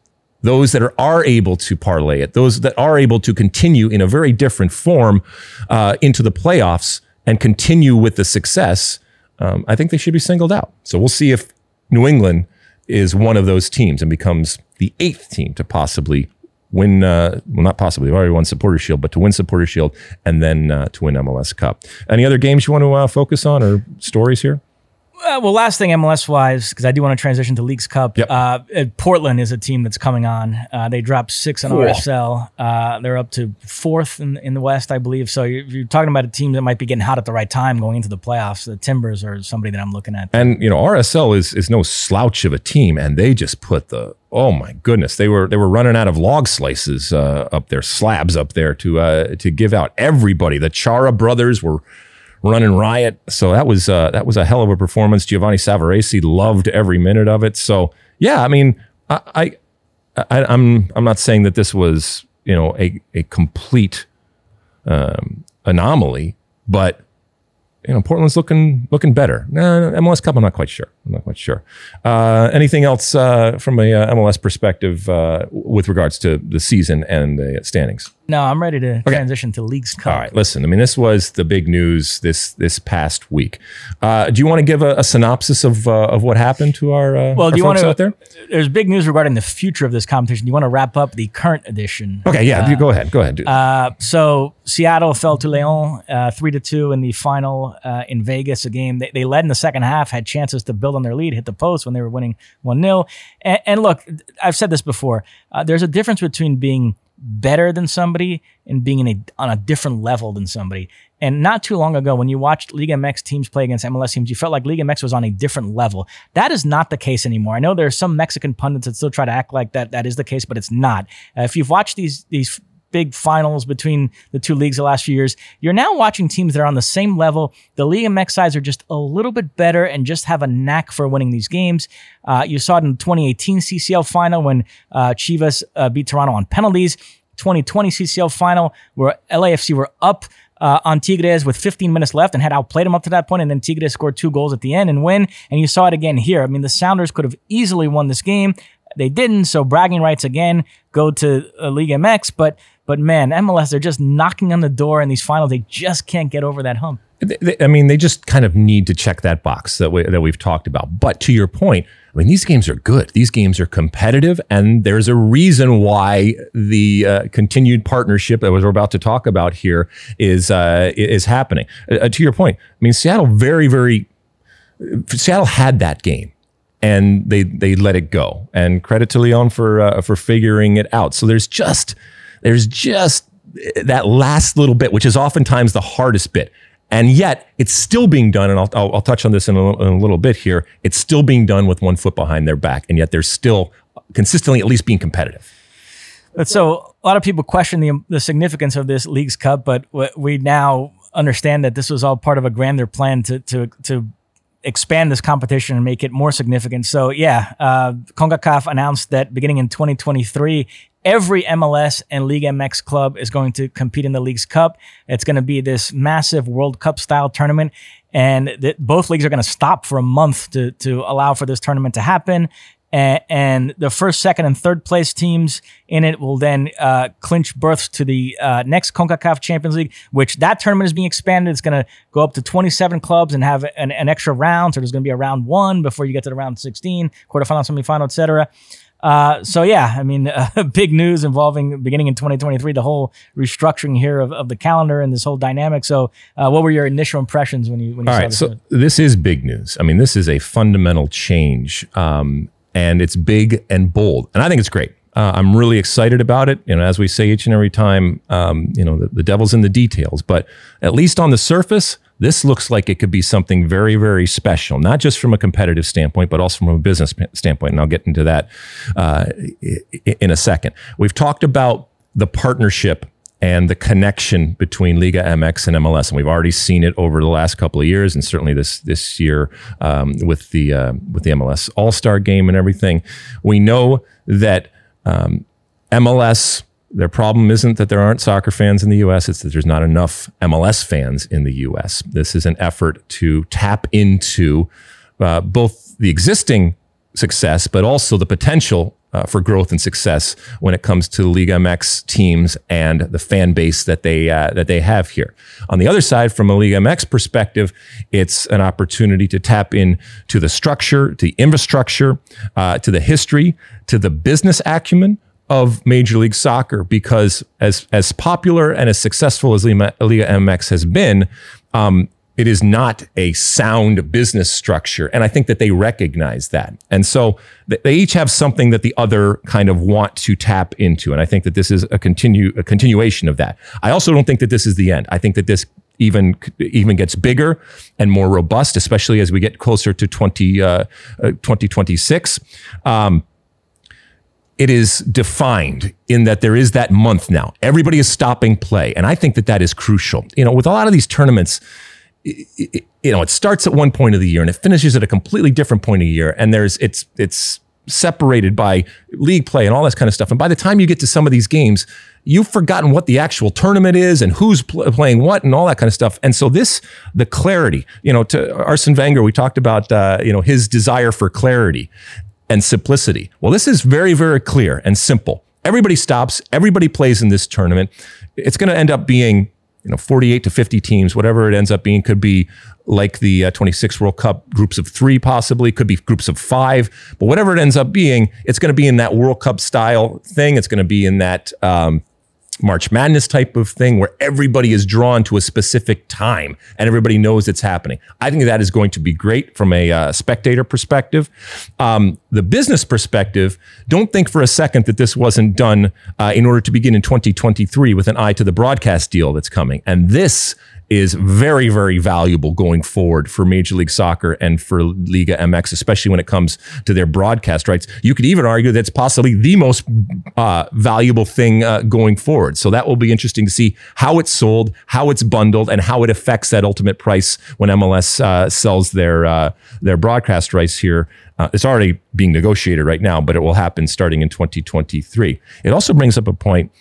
[SPEAKER 2] those that are, are able to parlay it, those that are able to continue in a very different form uh, into the playoffs and continue with the success um, I think they should be singled out. So we'll see if New England is one of those teams and becomes the eighth team to possibly win. Uh, well, not possibly. They've already won Supporter Shield, but to win Supporter Shield and then uh, to win MLS Cup. Any other games you want to uh, focus on or stories here?
[SPEAKER 3] Uh, well, last thing MLS wise, because I do want to transition to Leagues Cup.
[SPEAKER 2] Yep. Uh,
[SPEAKER 3] Portland is a team that's coming on. Uh, they dropped six in cool. RSL. Uh, they're up to fourth in, in the West, I believe. So you're, you're, talking about a team that might be getting hot at the right time going into the playoffs. The Timbers are somebody that I'm looking at.
[SPEAKER 2] And you know, RSL is is no slouch of a team, and they just put the oh my goodness, they were they were running out of log slices uh, up there, slabs up there to uh, to give out. Everybody, the Chara brothers were running riot. So that was uh, that was a hell of a performance. Giovanni Savarese loved every minute of it. So yeah, I mean, I, I, I I'm I'm not saying that this was you know a a complete um, anomaly, but you know, Portland's looking looking better. Nah, MLS Cup, I'm not quite sure. I'm not quite sure. Uh, anything else uh, from a uh, MLS perspective uh, with regards to the season and the standings?
[SPEAKER 3] No, I'm ready to okay. transition to Leagues Cup.
[SPEAKER 2] All right, listen. I mean, this was the big news this this past week. Uh, do you want to give a, a synopsis of uh, of what happened to our uh, well? Our do you want to? Out there?
[SPEAKER 3] There's big news regarding the future of this competition. Do you want to wrap up the current edition?
[SPEAKER 2] Okay, yeah. Uh, go ahead. Go ahead.
[SPEAKER 3] Uh, so Seattle fell to Leon uh, three to two in the final in Vegas. A game they, they led in the second half, had chances to build on their lead, hit the post when they were winning one 0 and, and, look, I've said this before. there's a difference between being better than somebody and being in a, on a different level than somebody. And not too long ago, when you watched Liga MX teams play against MLS teams, you felt like Liga MX was on a different level. That is not the case anymore. I know there are some Mexican pundits that still try to act like that that is the case, but it's not. Uh, if you've watched these these big finals between the two leagues the last few years, you're now watching teams that are on the same level. The Liga MX sides are just a little bit better and just have a knack for winning these games. Uh, you saw it in the 2018 CCL final when uh, Chivas uh, beat Toronto on penalties. 2020 CCL final where LAFC were up uh, on Tigres with 15 minutes left and had outplayed them up to that point, and then Tigres scored two goals at the end and win. And you saw it again here. I mean, the Sounders could have easily won this game. They didn't, so bragging rights again go to uh, League MX. But but man, MLS they're just knocking on the door in these finals. They just can't get over that hump.
[SPEAKER 2] I mean, they just kind of need to check that box that we, that we've talked about. But to your point, I mean, these games are good. These games are competitive, and there's a reason why the uh, continued partnership that we're about to talk about here is uh, is happening. Uh, to your point, I mean, Seattle very, very Seattle had that game, and they they let it go. And credit to Leon for uh, for figuring it out. So there's just there's just that last little bit, which is oftentimes the hardest bit. And yet it's still being done. And I'll, I'll, I'll touch on this in a, in a, little bit here. It's still being done with one foot behind their back. And yet they're still consistently at least being competitive.
[SPEAKER 3] Uh, so a lot of people question the, the significance of this Leagues Cup, but we now understand that this was all part of a grander plan to, to, to expand this competition and make it more significant. So yeah, uh, CONCACAF announced that beginning in 2023, every MLS and League MX club is going to compete in the Leagues Cup. It's going to be this massive World Cup style tournament. And th- both leagues are going to stop for a month to, to allow for this tournament to happen. And, and the first, second, and third place teams in it will then uh, clinch berths to the uh, next CONCACAF Champions League, which that tournament is being expanded. It's going to go up to 27 clubs and have an, an extra round. So there's going to be a round one before you get to the round 16, quarterfinal, semifinal, etc. Uh, so yeah, I mean, (laughs) uh, big news involving beginning in 2023, the whole restructuring here of, of the calendar and this whole dynamic. So, uh, what were your initial impressions when you when you
[SPEAKER 2] All
[SPEAKER 3] saw
[SPEAKER 2] right,
[SPEAKER 3] this?
[SPEAKER 2] so this is big news. I mean, this is a fundamental change, um, and it's big and bold, and I think it's great. Uh, I'm really excited about it. You know, as we say each and every time, um, you know, the, the devil's in the details. But at least on the surface, this looks like it could be something very, very special, not just from a competitive standpoint, but also from a business standpoint. And I'll get into that uh, in a second. We've talked about the partnership and the connection between Liga MX and MLS, and we've already seen it over the last couple of years, and certainly this this year um, with the uh, with the MLS All Star Game and everything. We know that um, MLS their problem isn't that there aren't soccer fans in the US, it's that there's not enough MLS fans in the US. This is an effort to tap into uh, both the existing success, but also the potential uh, for growth and success when it comes to Liga MX teams and the fan base that they uh, that they have here. On the other side, from a Liga MX perspective, it's an opportunity to tap in to the structure, to the infrastructure, uh, to the history, to the business acumen of Major League Soccer because as as popular and as successful as Liga, MX has been, um, it is not a sound business structure, and I think that they recognize that. And so they each have something that the other kind of want to tap into, and I think that this is a continue a continuation of that. I also don't think that this is the end. I think that this even even gets bigger and more robust, especially as we get closer to 20, uh, uh, 2026. Um, it is defined in that there is that month now. Everybody is stopping play. And I think that that is crucial. You know, with a lot of these tournaments, you know, it starts at one point of the year and it finishes at a completely different point of year. And there's, it's, it's separated by league play and all this kind of stuff. And by the time you get to some of these games, you've forgotten what the actual tournament is and who's pl- playing what and all that kind of stuff. And so this, the clarity, you know, to Arsene Wenger, we talked about, uh, you know, his desire for clarity and simplicity. Well, this is very, very clear and simple. Everybody stops, everybody plays in this tournament. It's going to end up being, you know, 48 to 50 teams, whatever it ends up being, could be like the uh, 26 World Cup groups of three, possibly, could be groups of five, but whatever it ends up being, it's going to be in that World Cup style thing. It's going to be in that, um, March Madness type of thing where everybody is drawn to a specific time and everybody knows it's happening. I think that is going to be great from a uh, spectator perspective. Um, the business perspective, don't think for a second that this wasn't done uh, in order to begin in 2023 with an eye to the broadcast deal that's coming. And this is very, very valuable going forward for Major League Soccer and for Liga MX, especially when it comes to their broadcast rights. You could even argue that's possibly the most uh, valuable thing uh, going forward. So that will be interesting to see how it's sold, how it's bundled, and how it affects that ultimate price when MLS uh, sells their uh, their broadcast rights here. Uh, it's already being negotiated right now, but it will happen starting in 2023. It also brings up a point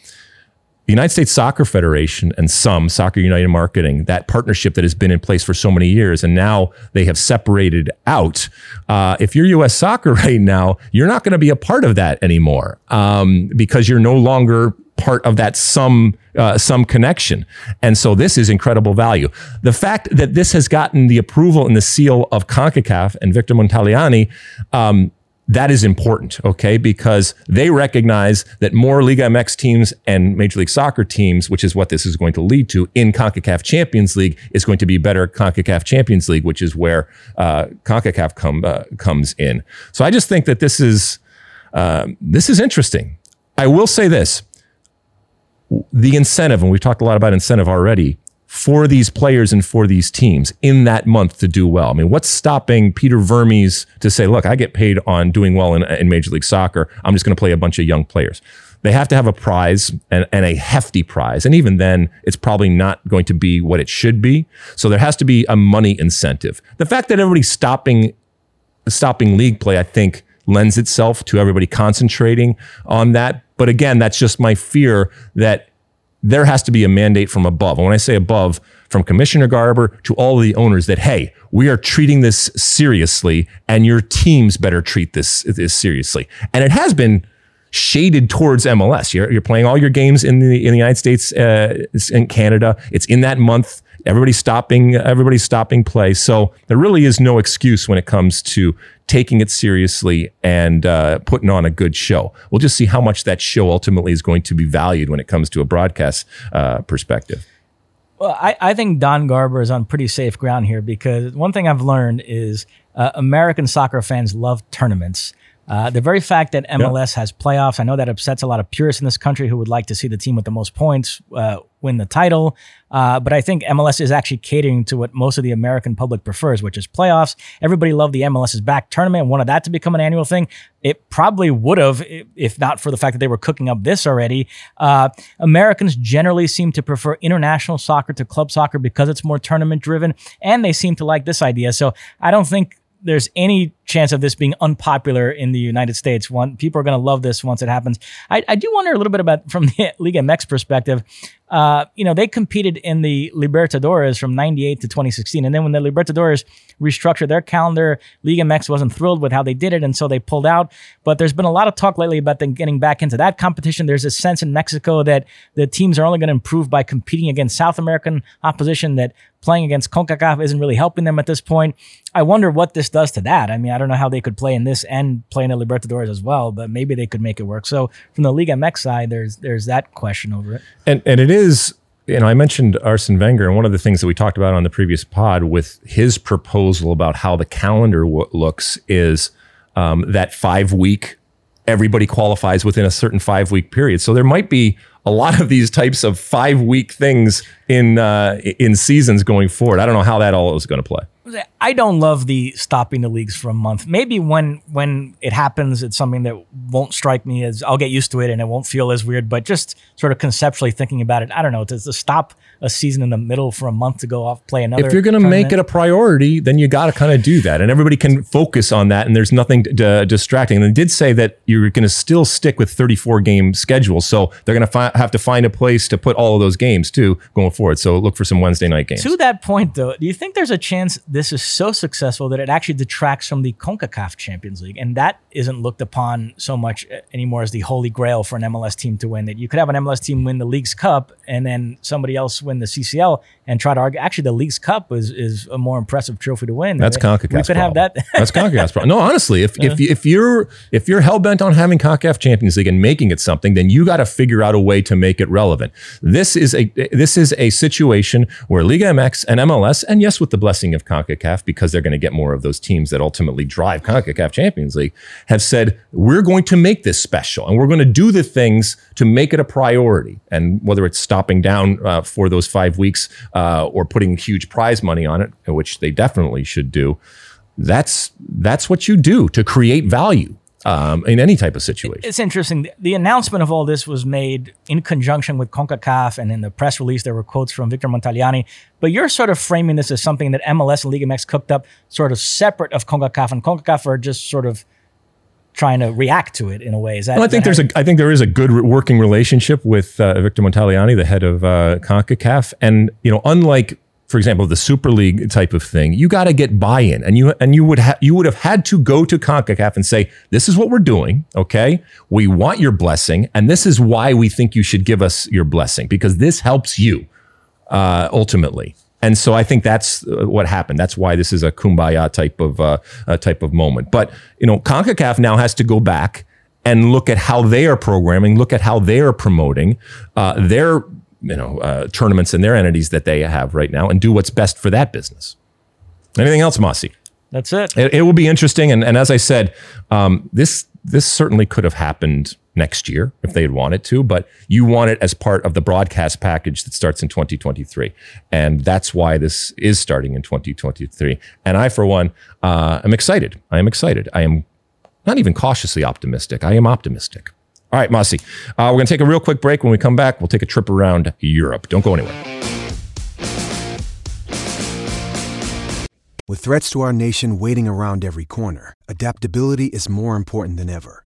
[SPEAKER 2] the United States Soccer Federation and SUM Soccer United Marketing, that partnership that has been in place for so many years, and now they have separated out. Uh, if you're U.S. Soccer (laughs) right now, you're not going to be a part of that anymore um, because you're no longer part of that SUM uh, SUM connection. And so this is incredible value. The fact that this has gotten the approval and the seal of CONCACAF and Victor Montagliani um, that is important, okay? Because they recognize that more Liga MX teams and Major League Soccer teams, which is what this is going to lead to in CONCACAF Champions League, is going to be better CONCACAF Champions League, which is where uh, CONCACAF come, uh, comes in. So I just think that this is uh, this is interesting. I will say this: the incentive, and we've talked a lot about incentive already for these players and for these teams in that month to do well? I mean, what's stopping Peter Vermes to say, look, I get paid on doing well in, in Major League Soccer. I'm just going to play a bunch of young players. They have to have a prize and, and a hefty prize. And even then, it's probably not going to be what it should be. So there has to be a money incentive. The fact that everybody's stopping, stopping league play, I think, lends itself to everybody concentrating on that. But again, that's just my fear that there has to be a mandate from above. And when I say above, from Commissioner Garber to all of the owners that, hey, we are treating this seriously and your teams better treat this, this seriously. And it has been shaded towards MLS. You're, you're playing all your games in the, in the United States, uh, in Canada. It's in that month. Everybody's stopping, everybody's stopping play. So there really is no excuse when it comes to taking it seriously and uh, putting on a good show. We'll just see how much that show ultimately is going to be valued when it comes to a broadcast uh, perspective.
[SPEAKER 3] Well, I, I think Don Garber is on pretty safe ground here because one thing I've learned is uh, American soccer fans love tournaments. Uh, the very fact that MLS has playoffs, I know that upsets a lot of purists in this country who would like to see the team with the most points uh, win the title. Uh, but I think MLS is actually catering to what most of the American public prefers, which is playoffs. Everybody loved the MLS is Back tournament wanted that to become an annual thing. It probably would have, if not for the fact that they were cooking up this already. Uh, Americans generally seem to prefer international soccer to club soccer because it's more tournament driven, and they seem to like this idea. So I don't think there's any chance of this being unpopular in the United States. One, people are going to love this once it happens. I, I, do wonder a little bit about from the (laughs) Liga MX perspective. Uh, you know, they competed in the Libertadores from 98 to 2016. And then when the Libertadores restructured their calendar, Liga MX wasn't thrilled with how they did it. And so they pulled out. But there's been a lot of talk lately about them getting back into that competition. There's a sense in Mexico that the teams are only going to improve by competing against South American opposition, that playing against CONCACAF isn't really helping them at this point. I wonder what this does to that. I mean, I don't know how they could play in this and play in the Libertadores as well, but maybe they could make it work. So from the Liga MX side, there's there's that question over it.
[SPEAKER 2] And and it is you know, I mentioned Arsene Wenger, and one of the things that we talked about on the previous pod with his proposal about how the calendar w- looks is um, that five week, everybody qualifies within a certain five week period. So there might be a lot of these types of five week things in uh, in seasons going forward. I don't know how that all is going to play.
[SPEAKER 3] I don't love the stopping the leagues for a month. Maybe when when it happens, it's something that won't strike me as I'll get used to it and it won't feel as weird. But just sort of conceptually thinking about it, I don't know. To, to stop a season in the middle for a month to go off play another.
[SPEAKER 2] If you're going to make it a priority, then you got to kind of do that, and everybody can focus on that, and there's nothing d- distracting. And they did say that you're going to still stick with 34 game schedule, so they're going to fi- have to find a place to put all of those games too going forward. So look for some Wednesday night games.
[SPEAKER 3] To that point, though, do you think there's a chance this is so successful that it actually detracts from the CONCACAF Champions League, and that isn't looked upon so much uh, anymore as the holy grail for an MLS team to win? That you could have an MLS team win the Leagues Cup and then somebody else win the CCL and try to argue. Actually, the Leagues Cup is is a more impressive trophy to win.
[SPEAKER 2] That's CONCACAF.
[SPEAKER 3] We could
[SPEAKER 2] problem.
[SPEAKER 3] have that.
[SPEAKER 2] That's CONCACAF's problem. No, honestly, if if uh-huh. if you're if you're hell bent on having CONCACAF Champions League and making it something, then you got to figure out a way to make it relevant. This is a this is a situation where Liga MX and MLS, and yes, with the blessing of CONCACAF, because they're going to get more of those teams that ultimately drive CONCACAF Champions League, have said we're going to make this special and we're going to do the things to make it a priority. And whether it's stopping down uh, for those five weeks uh, or putting huge prize money on it, which they definitely should do, that's that's what you do to create value um, in any type of situation.
[SPEAKER 3] It's interesting. The announcement of all this was made in conjunction with CONCACAF, and in the press release, there were quotes from Victor Montagliani. But you're sort of framing this as something that MLS and Liga MX cooked up, sort of separate of CONCACAF, and CONCACAF are just sort of trying to react to it in a way. Is that?
[SPEAKER 2] Well, I think there's a I think there is a good working relationship with uh, Victor Montagliani, the head of uh, CONCACAF, and you know, unlike for example, the Super League type of thing, you got to get buy-in, and you and you would have you would have had to go to Concacaf and say, "This is what we're doing. Okay, we want your blessing, and this is why we think you should give us your blessing because this helps you uh, ultimately." And so I think that's uh, what happened. That's why this is a kumbaya type of uh, uh, type of moment. But you know, Concacaf now has to go back and look at how they are programming, look at how they are promoting uh, their you know uh, tournaments and their entities that they have right now and do what's best for that business. Anything else, Mosse?
[SPEAKER 3] That's it.
[SPEAKER 2] It, it will be interesting, and, and as I said, um, this this certainly could have happened next year if they had wanted to, but you want it as part of the broadcast package that starts in 2023, and that's why this is starting in 2023. And I, for one, uh, am excited. I am excited. I am not even cautiously optimistic. I am optimistic. All right, Mosse. Uh, we're going to take a real quick break. When we come back, we'll take a trip around Europe. Don't go anywhere.
[SPEAKER 5] With threats to our nation waiting around every corner, adaptability is more important than ever.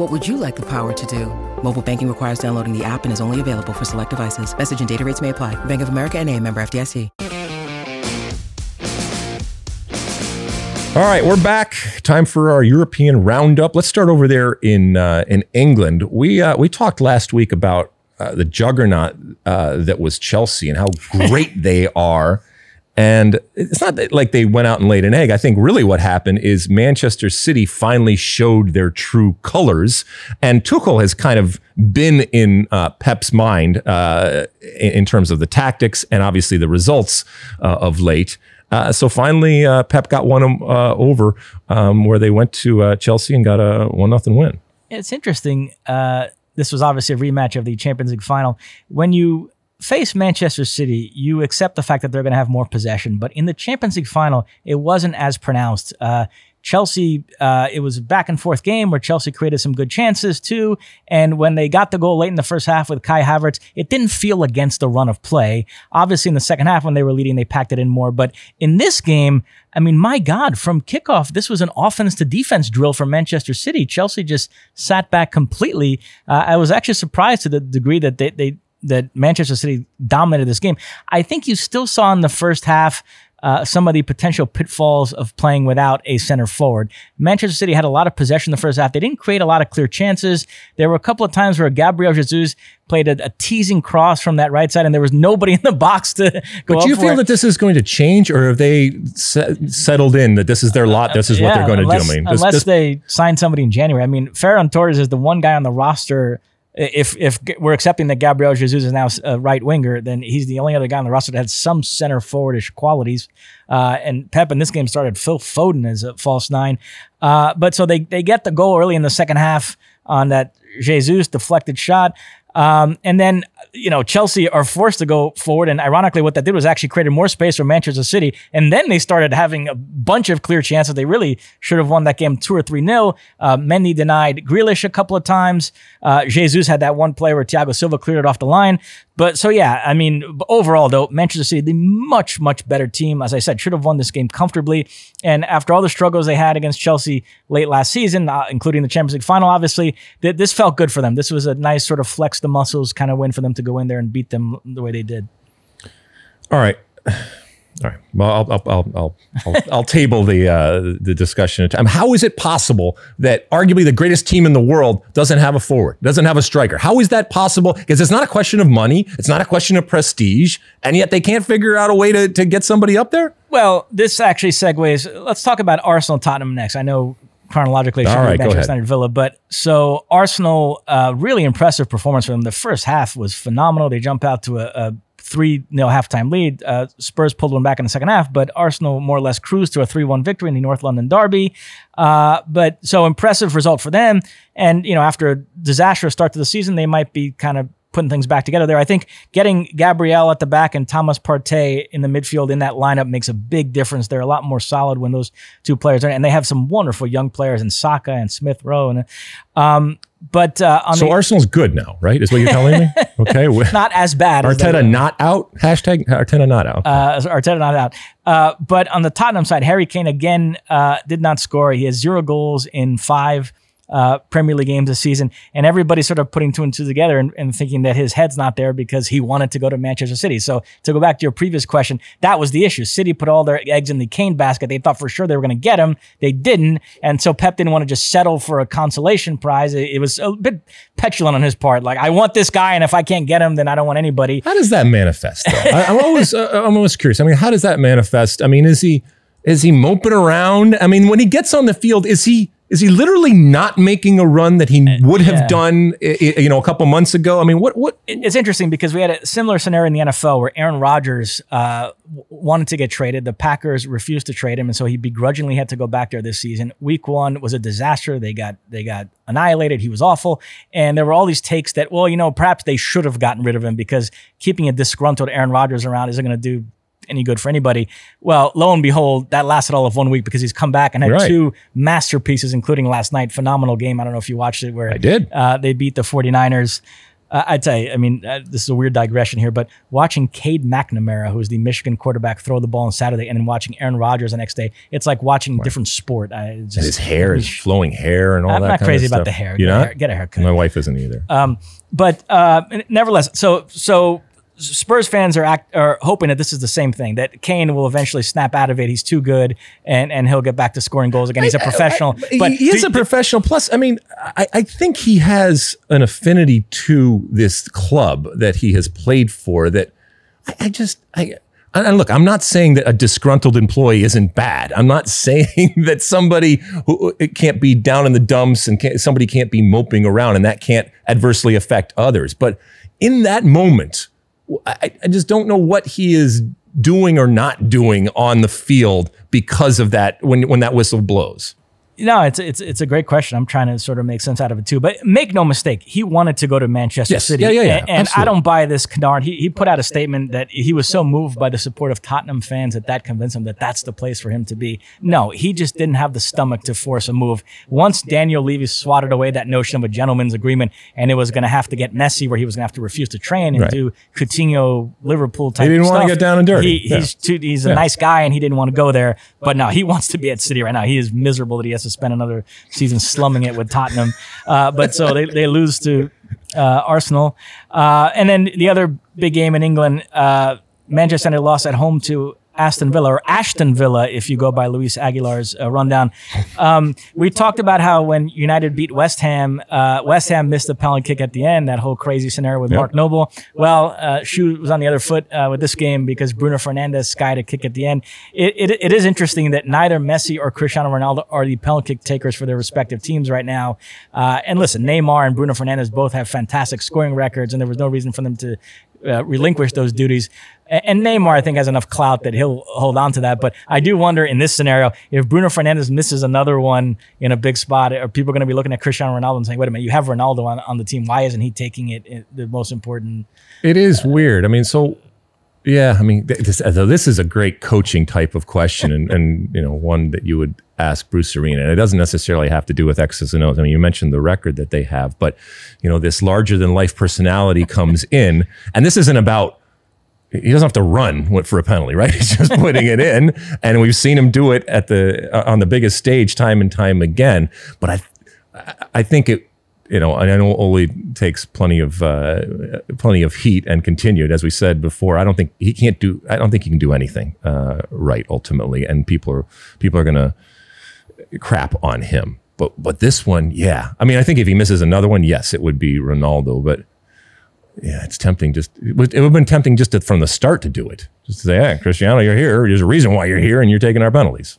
[SPEAKER 6] What would you like the power to do? Mobile banking requires downloading the app and is only available for select devices. Message and data rates may apply. Bank of America and a member FDIC.
[SPEAKER 2] All right, we're back. Time for our European roundup. Let's start over there in uh, in England. We uh, we talked last week about uh, the juggernaut uh, that was Chelsea and how great (laughs) they are. And it's not like they went out and laid an egg. I think really what happened is Manchester City finally showed their true colors. And Tuchel has kind of been in uh, Pep's mind uh, in, terms of the tactics and obviously the results uh, of late. Uh, so finally, uh, Pep got one uh, over um, where they went to Chelsea and got a one nothing win.
[SPEAKER 3] It's interesting. this was obviously a rematch of the Champions League final. When you face Manchester City, you accept the fact that they're going to have more possession. But in the Champions League final, it wasn't as pronounced. Uh, Chelsea, uh, it was a back and forth game where Chelsea created some good chances too. And when they got the goal late in the first half with Kai Havertz, it didn't feel against the run of play. Obviously, in the second half when they were leading, they packed it in more. But in this game, I mean, my God, from kickoff, this was an offense to defense drill for Manchester City. Chelsea just sat back completely. Uh, I was actually surprised to the degree that they, they that Manchester City dominated this game. I think you still saw in the first half uh, some of the potential pitfalls of playing without a center forward. Manchester City had a lot of possession in the first half. They didn't create a lot of clear chances. There were a couple of times where Gabriel Jesus played a, a teasing cross from that right side, and there was nobody (laughs) in the box to go.
[SPEAKER 2] But do you feel
[SPEAKER 3] it.
[SPEAKER 2] that this is going to change, or have they settled in that this is their lot? This is uh, yeah, what they're going
[SPEAKER 3] unless,
[SPEAKER 2] to do. I
[SPEAKER 3] mean, unless
[SPEAKER 2] this,
[SPEAKER 3] they sign somebody in January. I mean, Ferran Torres is the one guy on the roster if if we're accepting that Gabriel Jesus is now a right winger, then he's the only other guy on the roster that had some center forwardish qualities. Uh, and Pep in this game started Phil Foden as a false nine. Uh, but so they they get the goal early in the second half on that Jesus deflected shot. Um, and then, you know, Chelsea are forced to go forward. And ironically, what that did was actually created more space for Manchester City. And then they started having a bunch of clear chances. They really should have won that game two or three nil. Uh, Mendy denied Grealish a couple of times. Uh, Jesus had that one play where Thiago Silva cleared it off the line. But so yeah, I mean, overall though, Manchester City, the much much better team. As I said, should have won this game comfortably. And after all the struggles they had against Chelsea late last season, uh, including the Champions League final, obviously, th- this felt good for them. This was a nice sort of flex the muscles kind of win for them to go in there and beat them the way they did.
[SPEAKER 2] All right. All right. Well, I'll I'll I'll I'll, I'll, (laughs) I'll table the uh, the discussion. Um, how is it possible that arguably the greatest team in the world doesn't have a forward, doesn't have a striker? How is that possible? Because it's not a question of money, it's not a question of prestige, and yet they can't figure out a way to to get somebody up there.
[SPEAKER 3] Well, this actually segues. Let's talk about Arsenal Tottenham next. I know chronologically should All right, be Manchester United Villa, but so Arsenal, uh, really impressive performance from them. The first half was phenomenal. They jump out to a, a 3 0 halftime lead. Uh, Spurs pulled one back in the second half, but Arsenal more or less cruised to a 3 1 victory in the North London Derby. Uh, but so impressive result for them. And, you know, after a disastrous start to the season, they might be kind of putting things back together there. I think getting Gabriel at the back and Thomas Partey in the midfield in that lineup makes a big difference. They're a lot more solid when those two players are, and they have some wonderful young players in Saka and Smith Rowe. And um, but uh,
[SPEAKER 2] so
[SPEAKER 3] the,
[SPEAKER 2] Arsenal's good now, right? Is what you're telling me? (laughs) Okay,
[SPEAKER 3] not as bad.
[SPEAKER 2] Arteta as not out. Hashtag Arteta not out.
[SPEAKER 3] Uh, Arteta not out. Uh, but on the Tottenham side, Harry Kane again uh, did not score. He has zero goals in five uh, Premier League games this season, and everybody's sort of putting two and two together and, and, thinking that his head's not there because he wanted to go to Manchester City. So to go back to your previous question, that was the issue. City put all their eggs in the Kane basket. They thought for sure they were going to get him. They didn't, and so Pep didn't want to just settle for a consolation prize. It, it was a bit petulant on his part. Like I want this guy, and if I can't get him, then I don't want anybody.
[SPEAKER 2] How does that manifest? I, am always uh, I'm always curious. I mean, how does that manifest? I mean, is he is he moping around? I mean, when he gets on the field, is he is he literally not making a run that he would have yeah. done, you know, a couple months ago? I mean, what what?
[SPEAKER 3] It's interesting because we had a similar scenario in the NFL where Aaron Rodgers uh, wanted to get traded. The Packers refused to trade him, and so he begrudgingly had to go back there this season. Week one was a disaster. They got they got annihilated. He was awful, and there were all these takes that, well, you know, perhaps they should have gotten rid of him because keeping a disgruntled Aaron Rodgers around isn't going to do any good for anybody. Well, lo and behold, that lasted all of one week because he's come back and had right. two masterpieces, including last night. Phenomenal game. I don't know if you watched it where
[SPEAKER 2] I did.
[SPEAKER 3] Uh, they beat the 49ers. Uh, I'd tell you, I mean, uh, this is a weird digression here, but watching Cade McNamara, who's the Michigan quarterback, throw the ball on Saturday, and then watching Aaron Rodgers the next day, it's like watching right. different sport.
[SPEAKER 2] Just, and his hair, is (laughs) flowing hair, and all
[SPEAKER 3] I'm
[SPEAKER 2] that.
[SPEAKER 3] I'm not crazy about
[SPEAKER 2] the
[SPEAKER 3] hair.
[SPEAKER 2] You
[SPEAKER 3] know, get a haircut.
[SPEAKER 2] My wife isn't either. Um,
[SPEAKER 3] but uh, nevertheless, so so Spurs fans are act, are hoping that this is the same thing that Kane will eventually snap out of it. He's too good, and and he'll get back to scoring goals again. He's a professional. I,
[SPEAKER 2] I, but he is a professional. Plus, I mean, I, I think he has an affinity to this club that he has played for. That I, I just I. And look, I'm not saying that a disgruntled employee isn't bad. I'm not (laughs) saying that somebody who it can't be down in the dumps and can't, somebody can't be moping around and that can't adversely affect others. But in that moment, I, I just don't know what he is doing or not doing on the field because of that when when that whistle blows.
[SPEAKER 3] No, it's it's it's a great question. I'm trying to sort of make sense out of it too. But make no mistake, he wanted to go to Manchester
[SPEAKER 2] yes.
[SPEAKER 3] City.
[SPEAKER 2] Yeah, yeah, yeah.
[SPEAKER 3] And, and I don't buy this canard. He, he put out a statement that he was so moved by the support of Tottenham fans that that convinced him that that's the place for him to be. No, he just didn't have the stomach to force a move. Once Daniel Levy swatted away that notion of a gentleman's agreement, and it was going to have to get messy, where he was going to have to refuse to train and right. do Coutinho Liverpool type.
[SPEAKER 2] He didn't
[SPEAKER 3] want
[SPEAKER 2] to get down and dirty.
[SPEAKER 3] He, yeah. He's too, he's a nice guy, and he didn't want to go there. But no, he wants to be at City right now. He is miserable that he has to spend another season slumming it with Tottenham. Uh, but so they, they lose to uh, Arsenal. Uh, and then the other big game in England, uh, Manchester United lost at home to Aston Villa or Ashton Villa, if you go by Luis Aguilar's uh, rundown. Um, we talked about how when United beat West Ham, uh, West Ham missed a penalty kick at the end, that whole crazy scenario with yep. Mark Noble. Well, uh, shoe was on the other foot uh, with this game because Bruno Fernandes skied a kick at the end. It, it, it is interesting that neither Messi or Cristiano Ronaldo are the penalty kick takers for their respective teams right now. Uh, and listen, Neymar and Bruno Fernandes both have fantastic scoring records, and there was no reason for them to uh, relinquish those duties. And Neymar, I think, has enough clout that he'll hold on to that. But I do wonder in this scenario if Bruno Fernandes misses another one in a big spot, are people going to be looking at Cristiano Ronaldo and saying, "Wait a minute, you have Ronaldo on, on the team. Why isn't he taking it the most important?"
[SPEAKER 2] It is uh, weird. I mean, so yeah, I mean, this, this is a great coaching type of question, and, and you know, one that you would ask Bruce Arena. And it doesn't necessarily have to do with X's and O's. I mean, you mentioned the record that they have, but you know, this larger than life personality comes in, and this isn't about he doesn't have to run for a penalty, right? (laughs) He's just putting it in, and we've seen him do it at the uh, on the biggest stage time and time again. But I, I think it, you know, I know Ole takes plenty of uh, plenty of heat and continued, as we said before. I don't think he can't do. I don't think he can do anything uh, right ultimately, and people are people are gonna crap on him. But but this one, yeah. I mean, I think if he misses another one, yes, it would be Ronaldo. But yeah, it's tempting. Just it would, it would have been tempting just to, from the start to do it. Just to say, hey, Cristiano, you're here. There's a reason why you're here, and you're taking our penalties.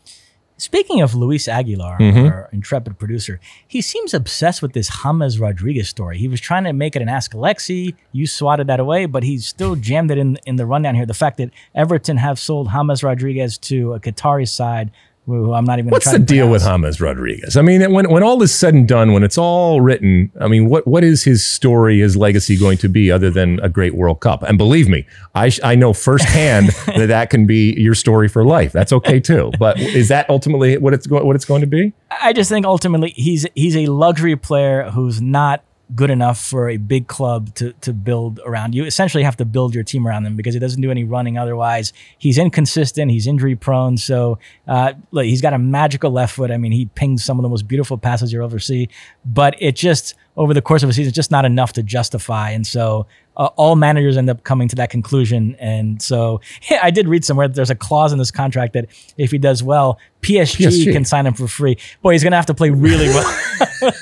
[SPEAKER 3] Speaking of Luis Aguilar, mm-hmm. our intrepid producer, he seems obsessed with this James Rodriguez story. He was trying to make it an Ask Alexi. You swatted that away, but he's still jammed it in in the rundown here. The fact that Everton have sold James Rodriguez to a Qatari side who I'm not even.
[SPEAKER 2] What's the deal with James Rodriguez? I mean, when when all is said and done, when it's all written, I mean, what what is his story, his legacy going to be, other than a great World Cup? And believe me, I I know firsthand (laughs) that that can be your story for life. That's okay too. But is that ultimately what it's going what it's going to be?
[SPEAKER 3] I just think ultimately he's he's a luxury player who's not good enough for a big club to to build around. You essentially have to build your team around him because he doesn't do any running otherwise. He's inconsistent. He's injury prone. So uh, look, he's got a magical left foot. I mean, he pings some of the most beautiful passes you'll ever see. But it just over the course of a season, just not enough to justify. And so uh, all managers end up coming to that conclusion. And so (laughs) yeah, I did read somewhere that there's a clause in this contract that if he does well, PSG, PSG. can sign him for free. Boy, he's going to have to play really well.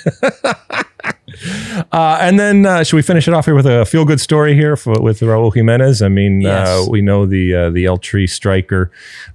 [SPEAKER 3] (laughs) (laughs) (laughs)
[SPEAKER 2] Uh, and then uh, should we finish it off here with a feel good story here for, with Raul Jimenez? I mean, uh, yes. uh, we know the uh, the El Tri striker.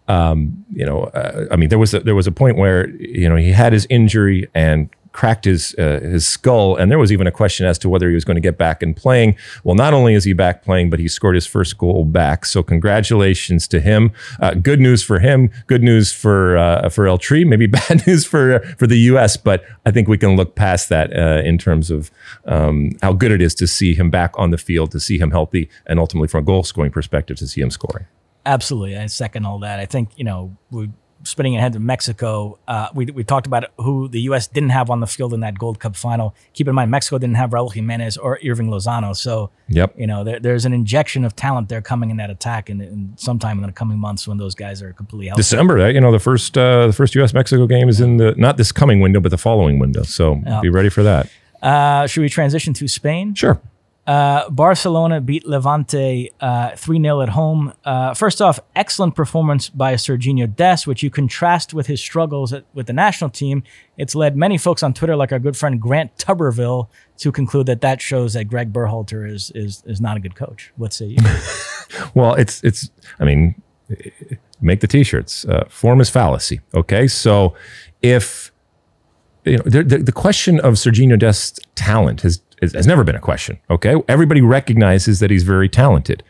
[SPEAKER 2] Um, you know, uh, I mean, there was a, there was a point where you know he had his injury and cracked his uh, his skull, and there was even a question as to whether he was going to get back and playing. Well, not only is he back playing, but he scored his first goal back. So congratulations to him. Uh, good news for him. Good news for uh, for El Tri. Maybe (laughs) bad news for for the U.S. But I think we can look past that uh, in terms of um, how good it is to see him back on the field, to see him healthy, and ultimately from a goal scoring perspective, to see him scoring.
[SPEAKER 3] Absolutely, I second all that. I think you know we spinning ahead to Mexico, uh, we, we talked about who the U.S. didn't have on the field in that Gold Cup final. Keep in mind, Mexico didn't have Raul Jimenez or Irving Lozano. So,
[SPEAKER 2] yep.
[SPEAKER 3] you know, there, there's an injection of talent there coming in that attack and, and sometime in the coming months when those guys are completely healthy.
[SPEAKER 2] December, that, you know, the first uh, the first U.S. Mexico game is in the, not this coming window, but the following window. So be ready for that.
[SPEAKER 3] Uh, should we transition to Spain?
[SPEAKER 2] Sure.
[SPEAKER 3] Uh, Barcelona beat Levante uh, 3 0 at home. Uh, first off, excellent performance by Serginho Dest, which you contrast with his struggles at, with the national team. It's led many folks on Twitter, like our good friend Grant Tuberville, to conclude that that shows that Greg Berhalter is is is not a good coach. What say you? (laughs)
[SPEAKER 2] well, it's it's. I mean, make the t-shirts. Uh, form is fallacy. Okay, so if you know the, the, the question of Serginho Dest's talent has has never been a question. Okay. Everybody recognizes that he's very talented.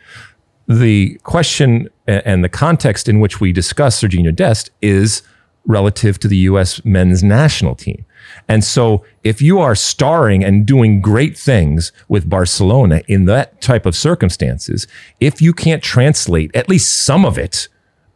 [SPEAKER 2] The question and the context in which we discuss Serginho Dest is relative to the U.S. men's national team. And so if you are starring and doing great things with Barcelona in that type of circumstances, if you can't translate at least some of it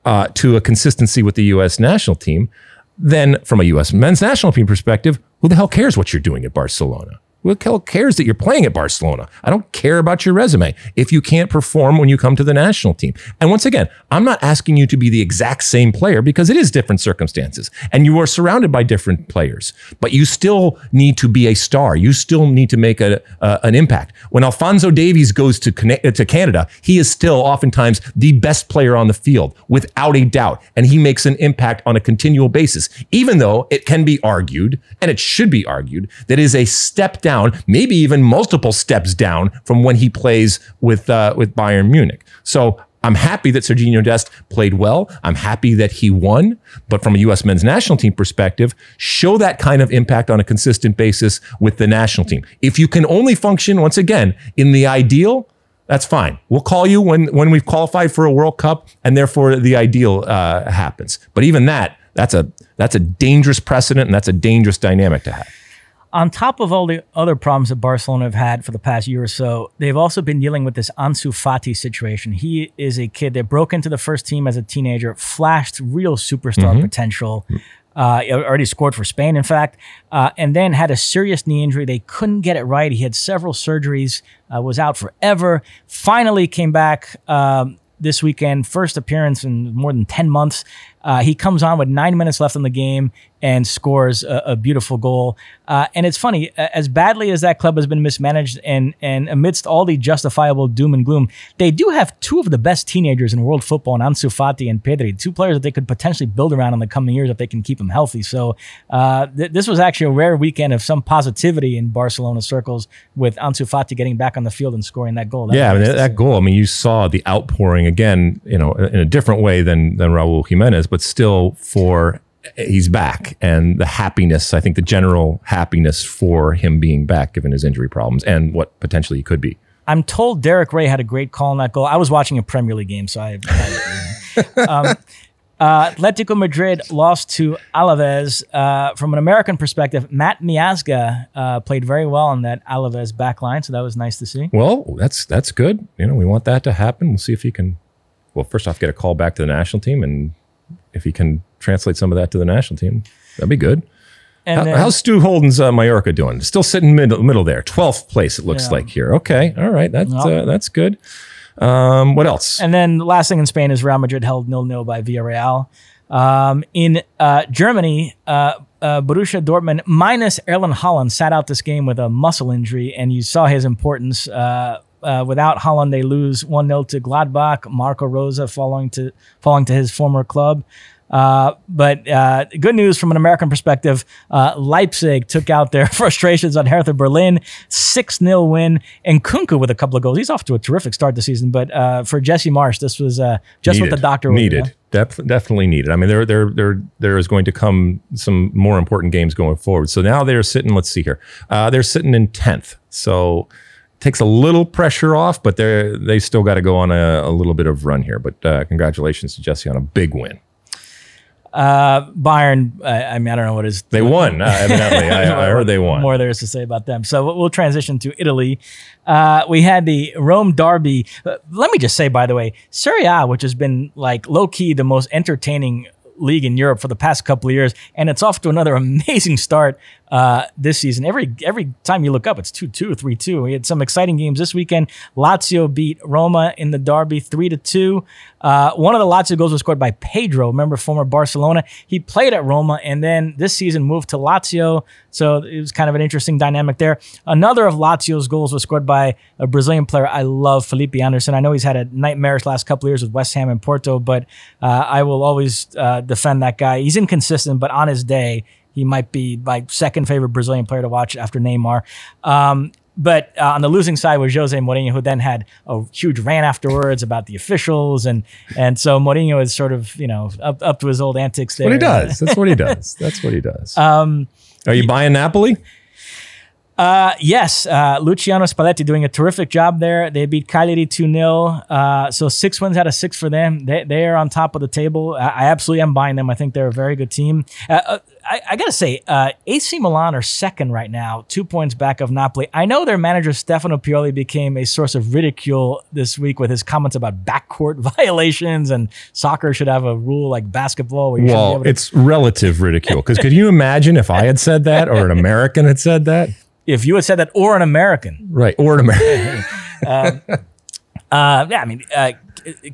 [SPEAKER 2] uh, to a consistency with the U.S. national team, then from a U.S. men's national team perspective, who the hell cares what you're doing at Barcelona? Who cares that you're playing at Barcelona? I don't care about your resume if you can't perform when you come to the national team. And once again, I'm not asking you to be the exact same player because it is different circumstances and you are surrounded by different players, but you still need to be a star. You still need to make a, uh, an impact. When Alfonso Davies goes to, to Canada, he is still oftentimes the best player on the field without a doubt. And he makes an impact on a continual basis, even though it can be argued and it should be argued that is a step down down, maybe even multiple steps down from when he plays with uh, with Bayern Munich. So I'm happy that Serginho Dest played well. I'm happy that he won. But from a U.S. men's national team perspective, show that kind of impact on a consistent basis with the national team. If you can only function, once again, in the ideal, that's fine. We'll call you when, when we've qualified for a World Cup and therefore the ideal uh, happens. But even that, that's a, that's a dangerous precedent and that's a dangerous dynamic to have.
[SPEAKER 3] On top of all the other problems that Barcelona have had for the past year or so, they've also been dealing with this Ansu Fati situation. He is a kid that broke into the first team as a teenager, flashed real superstar mm-hmm. potential. Uh, already scored for Spain, in fact, uh, and then had a serious knee injury. They couldn't get it right. He had several surgeries, uh, was out forever. Finally came back um, this weekend, first appearance in more than 10 months. Uh, he comes on with nine minutes left in the game and scores a, a beautiful goal. Uh, and it's funny, as badly as that club has been mismanaged, and and amidst all the justifiable doom and gloom, they do have two of the best teenagers in world football, in Ansu Fati and Pedri, two players that they could potentially build around in the coming years if they can keep them healthy. So uh, th- this was actually a rare weekend of some positivity in Barcelona circles with Ansu Fati getting back on the field and scoring that goal.
[SPEAKER 2] That yeah, I mean, that goal. I mean, you saw the outpouring again, you know, in a different way than than Raul Jimenez, but still for he's back and the happiness i think the general happiness for him being back given his injury problems and what potentially he could be
[SPEAKER 3] i'm told derek rae had a great call on that goal i was watching a premier league game so i, I (laughs) um, uh, Atletico Madrid lost to Alaves. Uh, from an American perspective, Matt Miazga uh, played very well on that Alaves back line, so that was nice to see.
[SPEAKER 2] Well, that's that's good. You know, we want that to happen. We'll see if he can. Well, first off, get a call back to the national team, and if he can translate some of that to the national team, that'd be good. How, then, how's Stu Holden's uh, Mallorca doing? Still sitting middle, middle there, twelfth place. It looks yeah. like here. Okay, all right, that's uh, that's good. Um, what else?
[SPEAKER 3] And then the last thing in Spain is Real Madrid held nil nil by Villarreal. Um, in uh, Germany, uh, uh, Borussia Dortmund minus Erling Haaland sat out this game with a muscle injury, and you saw his importance. Uh, uh, without Haaland, they lose one 0 to Gladbach. Marco Rose falling to falling to his former club. Uh, but uh, good news from an American perspective uh, Leipzig took out their (laughs) frustrations on Hertha Berlin, 6 0 win. And Nkunku with a couple of goals. He's off to a terrific start this season. But uh, for Jesse Marsch, this was uh, just needed. what the doctor
[SPEAKER 2] needed. You Def- definitely needed. I mean, there, there, there, there is going to come some more important games going forward. So now they're sitting. Let's see here. Uh, they're sitting in tenth. So takes a little pressure off, but they they still got to go on a, a, little bit of run here. But uh, congratulations to Jesse on a big win.
[SPEAKER 3] Uh, Bayern, I, I mean, I don't know what is.
[SPEAKER 2] They won, uh, evidently. I, I, heard they won.
[SPEAKER 3] More there is to say about them. So we'll transition to Italy. Uh, we had the Rome Derby. Uh, let me just say, by the way, Serie A, which has been like low key the most entertaining league in Europe for the past couple of years, and it's off to another (laughs) amazing start uh, this season. Every every time you look up, it's 2 2, 3 2. We had some exciting games this weekend. Lazio beat Roma in the derby 3 to 2. Uh, one of the Lazio goals was scored by Pedro, remember, former Barcelona. He played at Roma and then this season moved to Lazio. So it was kind of an interesting dynamic there. Another of Lazio's goals was scored by a Brazilian player I love, Felipe Anderson. I know he's had a nightmarish last couple years with West Ham and Porto, but uh, I will always uh, defend that guy. He's inconsistent, but on his day, he might be my second favorite Brazilian player to watch after Neymar. Um, but uh, on the losing side was Jose Mourinho, who then had a huge rant afterwards about the officials, and and so Mourinho is sort of you know up, up to his old antics. There.
[SPEAKER 2] what he does. That's what he does. That's what he does. (laughs) Um, Are you buying Napoli?
[SPEAKER 3] Uh, yes, uh, Luciano Spalletti doing a terrific job there. They beat Cagliari 2 0. Uh, so six wins out of six for them. They, they are on top of the table. I, I absolutely am buying them. I think they're a very good team. I, I got to say, uh, AC Milan are second right now, two points back of Napoli. I know their manager, Stefano Pioli, became a source of ridicule this week with his comments about backcourt (laughs) violations and soccer should have a rule like basketball. Where
[SPEAKER 2] you well, it's relative ridicule. Because could you imagine if I had said that or an American had said that?
[SPEAKER 3] if you had said that, or an American,
[SPEAKER 2] right, or an American. (laughs)
[SPEAKER 3] um, uh, yeah, I mean, uh,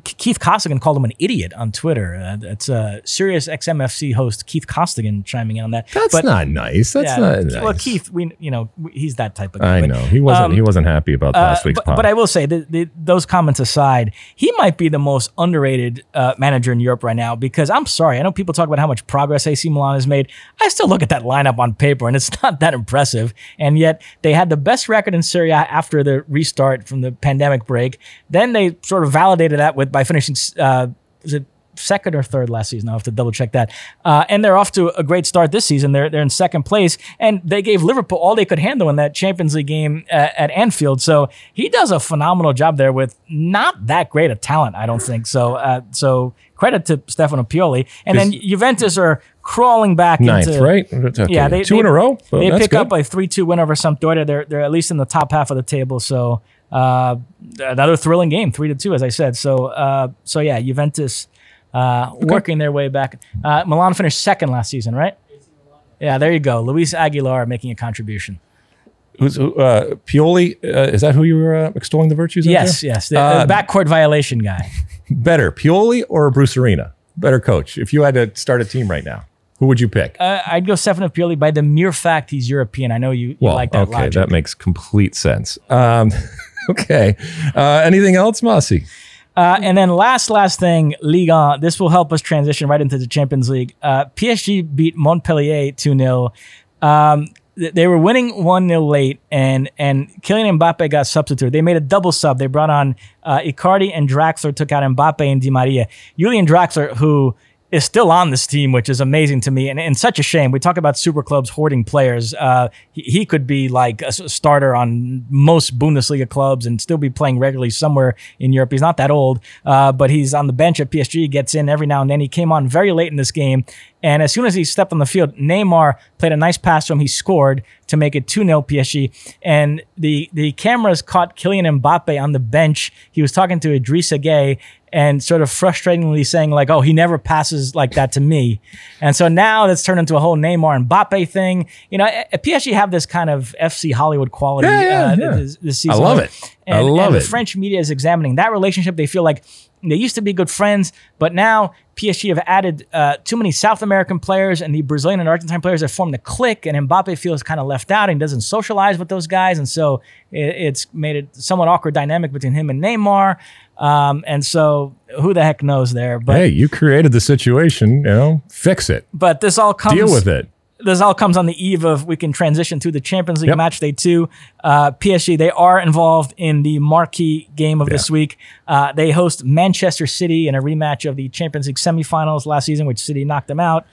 [SPEAKER 3] Keith Costigan called him an idiot on Twitter. Uh, it's uh, Sirius XMFC host Keith Costigan chiming in on that.
[SPEAKER 2] That's but, not nice. That's yeah, not nice.
[SPEAKER 3] Well, Keith, we you know he's that type of
[SPEAKER 2] guy. I
[SPEAKER 3] but,
[SPEAKER 2] know he wasn't um, he wasn't happy about uh, last week's.
[SPEAKER 3] But, but, I will say that the, those comments aside, he might be the most underrated uh, manager in Europe right now. Because I'm sorry, I know people talk about how much progress AC Milan has made. I still look at that lineup on paper, and it's (laughs) not that impressive. And yet they had the best record in Serie A after the restart from the pandemic break. Then they sort of validated that with by finishing uh, was it second or third last season. I'll have to double check that. Uh, and they're off to a great start this season. They're, they're in second place, and they gave Liverpool all they could handle in that Champions League game at, at Anfield. So he does a phenomenal job there with not that great a talent, I don't think. So, uh, so credit to Stefano Pioli. And then Juventus are crawling back
[SPEAKER 2] ninth,
[SPEAKER 3] into,
[SPEAKER 2] right? Okay.
[SPEAKER 3] Yeah, they,
[SPEAKER 2] two
[SPEAKER 3] they,
[SPEAKER 2] in a row.
[SPEAKER 3] Well, they pick good. up a three-two win over Sampdoria. They're they're at least in the top half of the table. So uh, another thrilling game, three to two, as I said. So, uh, so yeah, Juventus uh, okay. working their way back. Uh, Milan finished second last season, right? Yeah, there you go. Luis Aguilar making a contribution.
[SPEAKER 2] Who's uh, Pioli? Uh, is that who you were uh, extolling the virtues of?
[SPEAKER 3] Yes,
[SPEAKER 2] there?
[SPEAKER 3] yes. The, the backcourt violation guy. (laughs)
[SPEAKER 2] Better Pioli or Bruce Arena? Better coach. If you had to start a team right now, who would you pick?
[SPEAKER 3] Uh, I'd go Stefano Pioli by the mere fact he's European. I know you, you
[SPEAKER 2] well,
[SPEAKER 3] like that
[SPEAKER 2] okay,
[SPEAKER 3] logic.
[SPEAKER 2] that makes complete sense. Um, (laughs) (laughs) okay. Uh, anything else, Mossy?
[SPEAKER 3] Uh, and then last, last thing, Liga. This will help us transition right into the Champions League. Uh, PSG beat Montpellier 2 0. Um, they were winning 1 0 late, and, and Kylian Mbappe got substituted. They made a double sub. They brought on uh, Icardi and Draxler, took out Mbappe and Di Maria. Julian Draxler, who is still on this team, which is amazing to me and, and such a shame. We talk about super clubs hoarding players. Uh, he, he, could be like a starter on most Bundesliga clubs and still be playing regularly somewhere in Europe. He's not that old, uh, but he's on the bench at PSG, gets in every now and then. He came on very late in this game. And as soon as he stepped on the field, Neymar played a nice pass to him. He scored to make it 2 0 PSG. And the, the cameras caught Kylian Mbappe on the bench. He was talking to Idrissa Gueye and sort of frustratingly saying like, "Oh, he never passes like that to me," and so now that's turned into a whole Neymar and Mbappe thing. You know, PSG have this kind of FC Hollywood quality
[SPEAKER 2] yeah, yeah, uh, yeah. This, this, season. I love it.
[SPEAKER 3] And,
[SPEAKER 2] I love
[SPEAKER 3] and
[SPEAKER 2] it.
[SPEAKER 3] The French media is examining that relationship. They feel like they used to be good friends, but now PSG have added uh, too many South American players, and the Brazilian and Argentine players have formed a clique, and Mbappe feels kind of left out and doesn't socialize with those guys, and so it, it's made it somewhat awkward dynamic between him and Neymar. Um, and so who the heck knows there?
[SPEAKER 2] But hey, you created the situation, you know, fix it.
[SPEAKER 3] But this all comes
[SPEAKER 2] deal with it
[SPEAKER 3] this all comes on the eve of we can transition to the Champions League yep. match day two. Uh, PSG they are involved in the marquee game of yeah. this week. Uh, they host Manchester City in a rematch of the Champions League semifinals last season, which City knocked them out.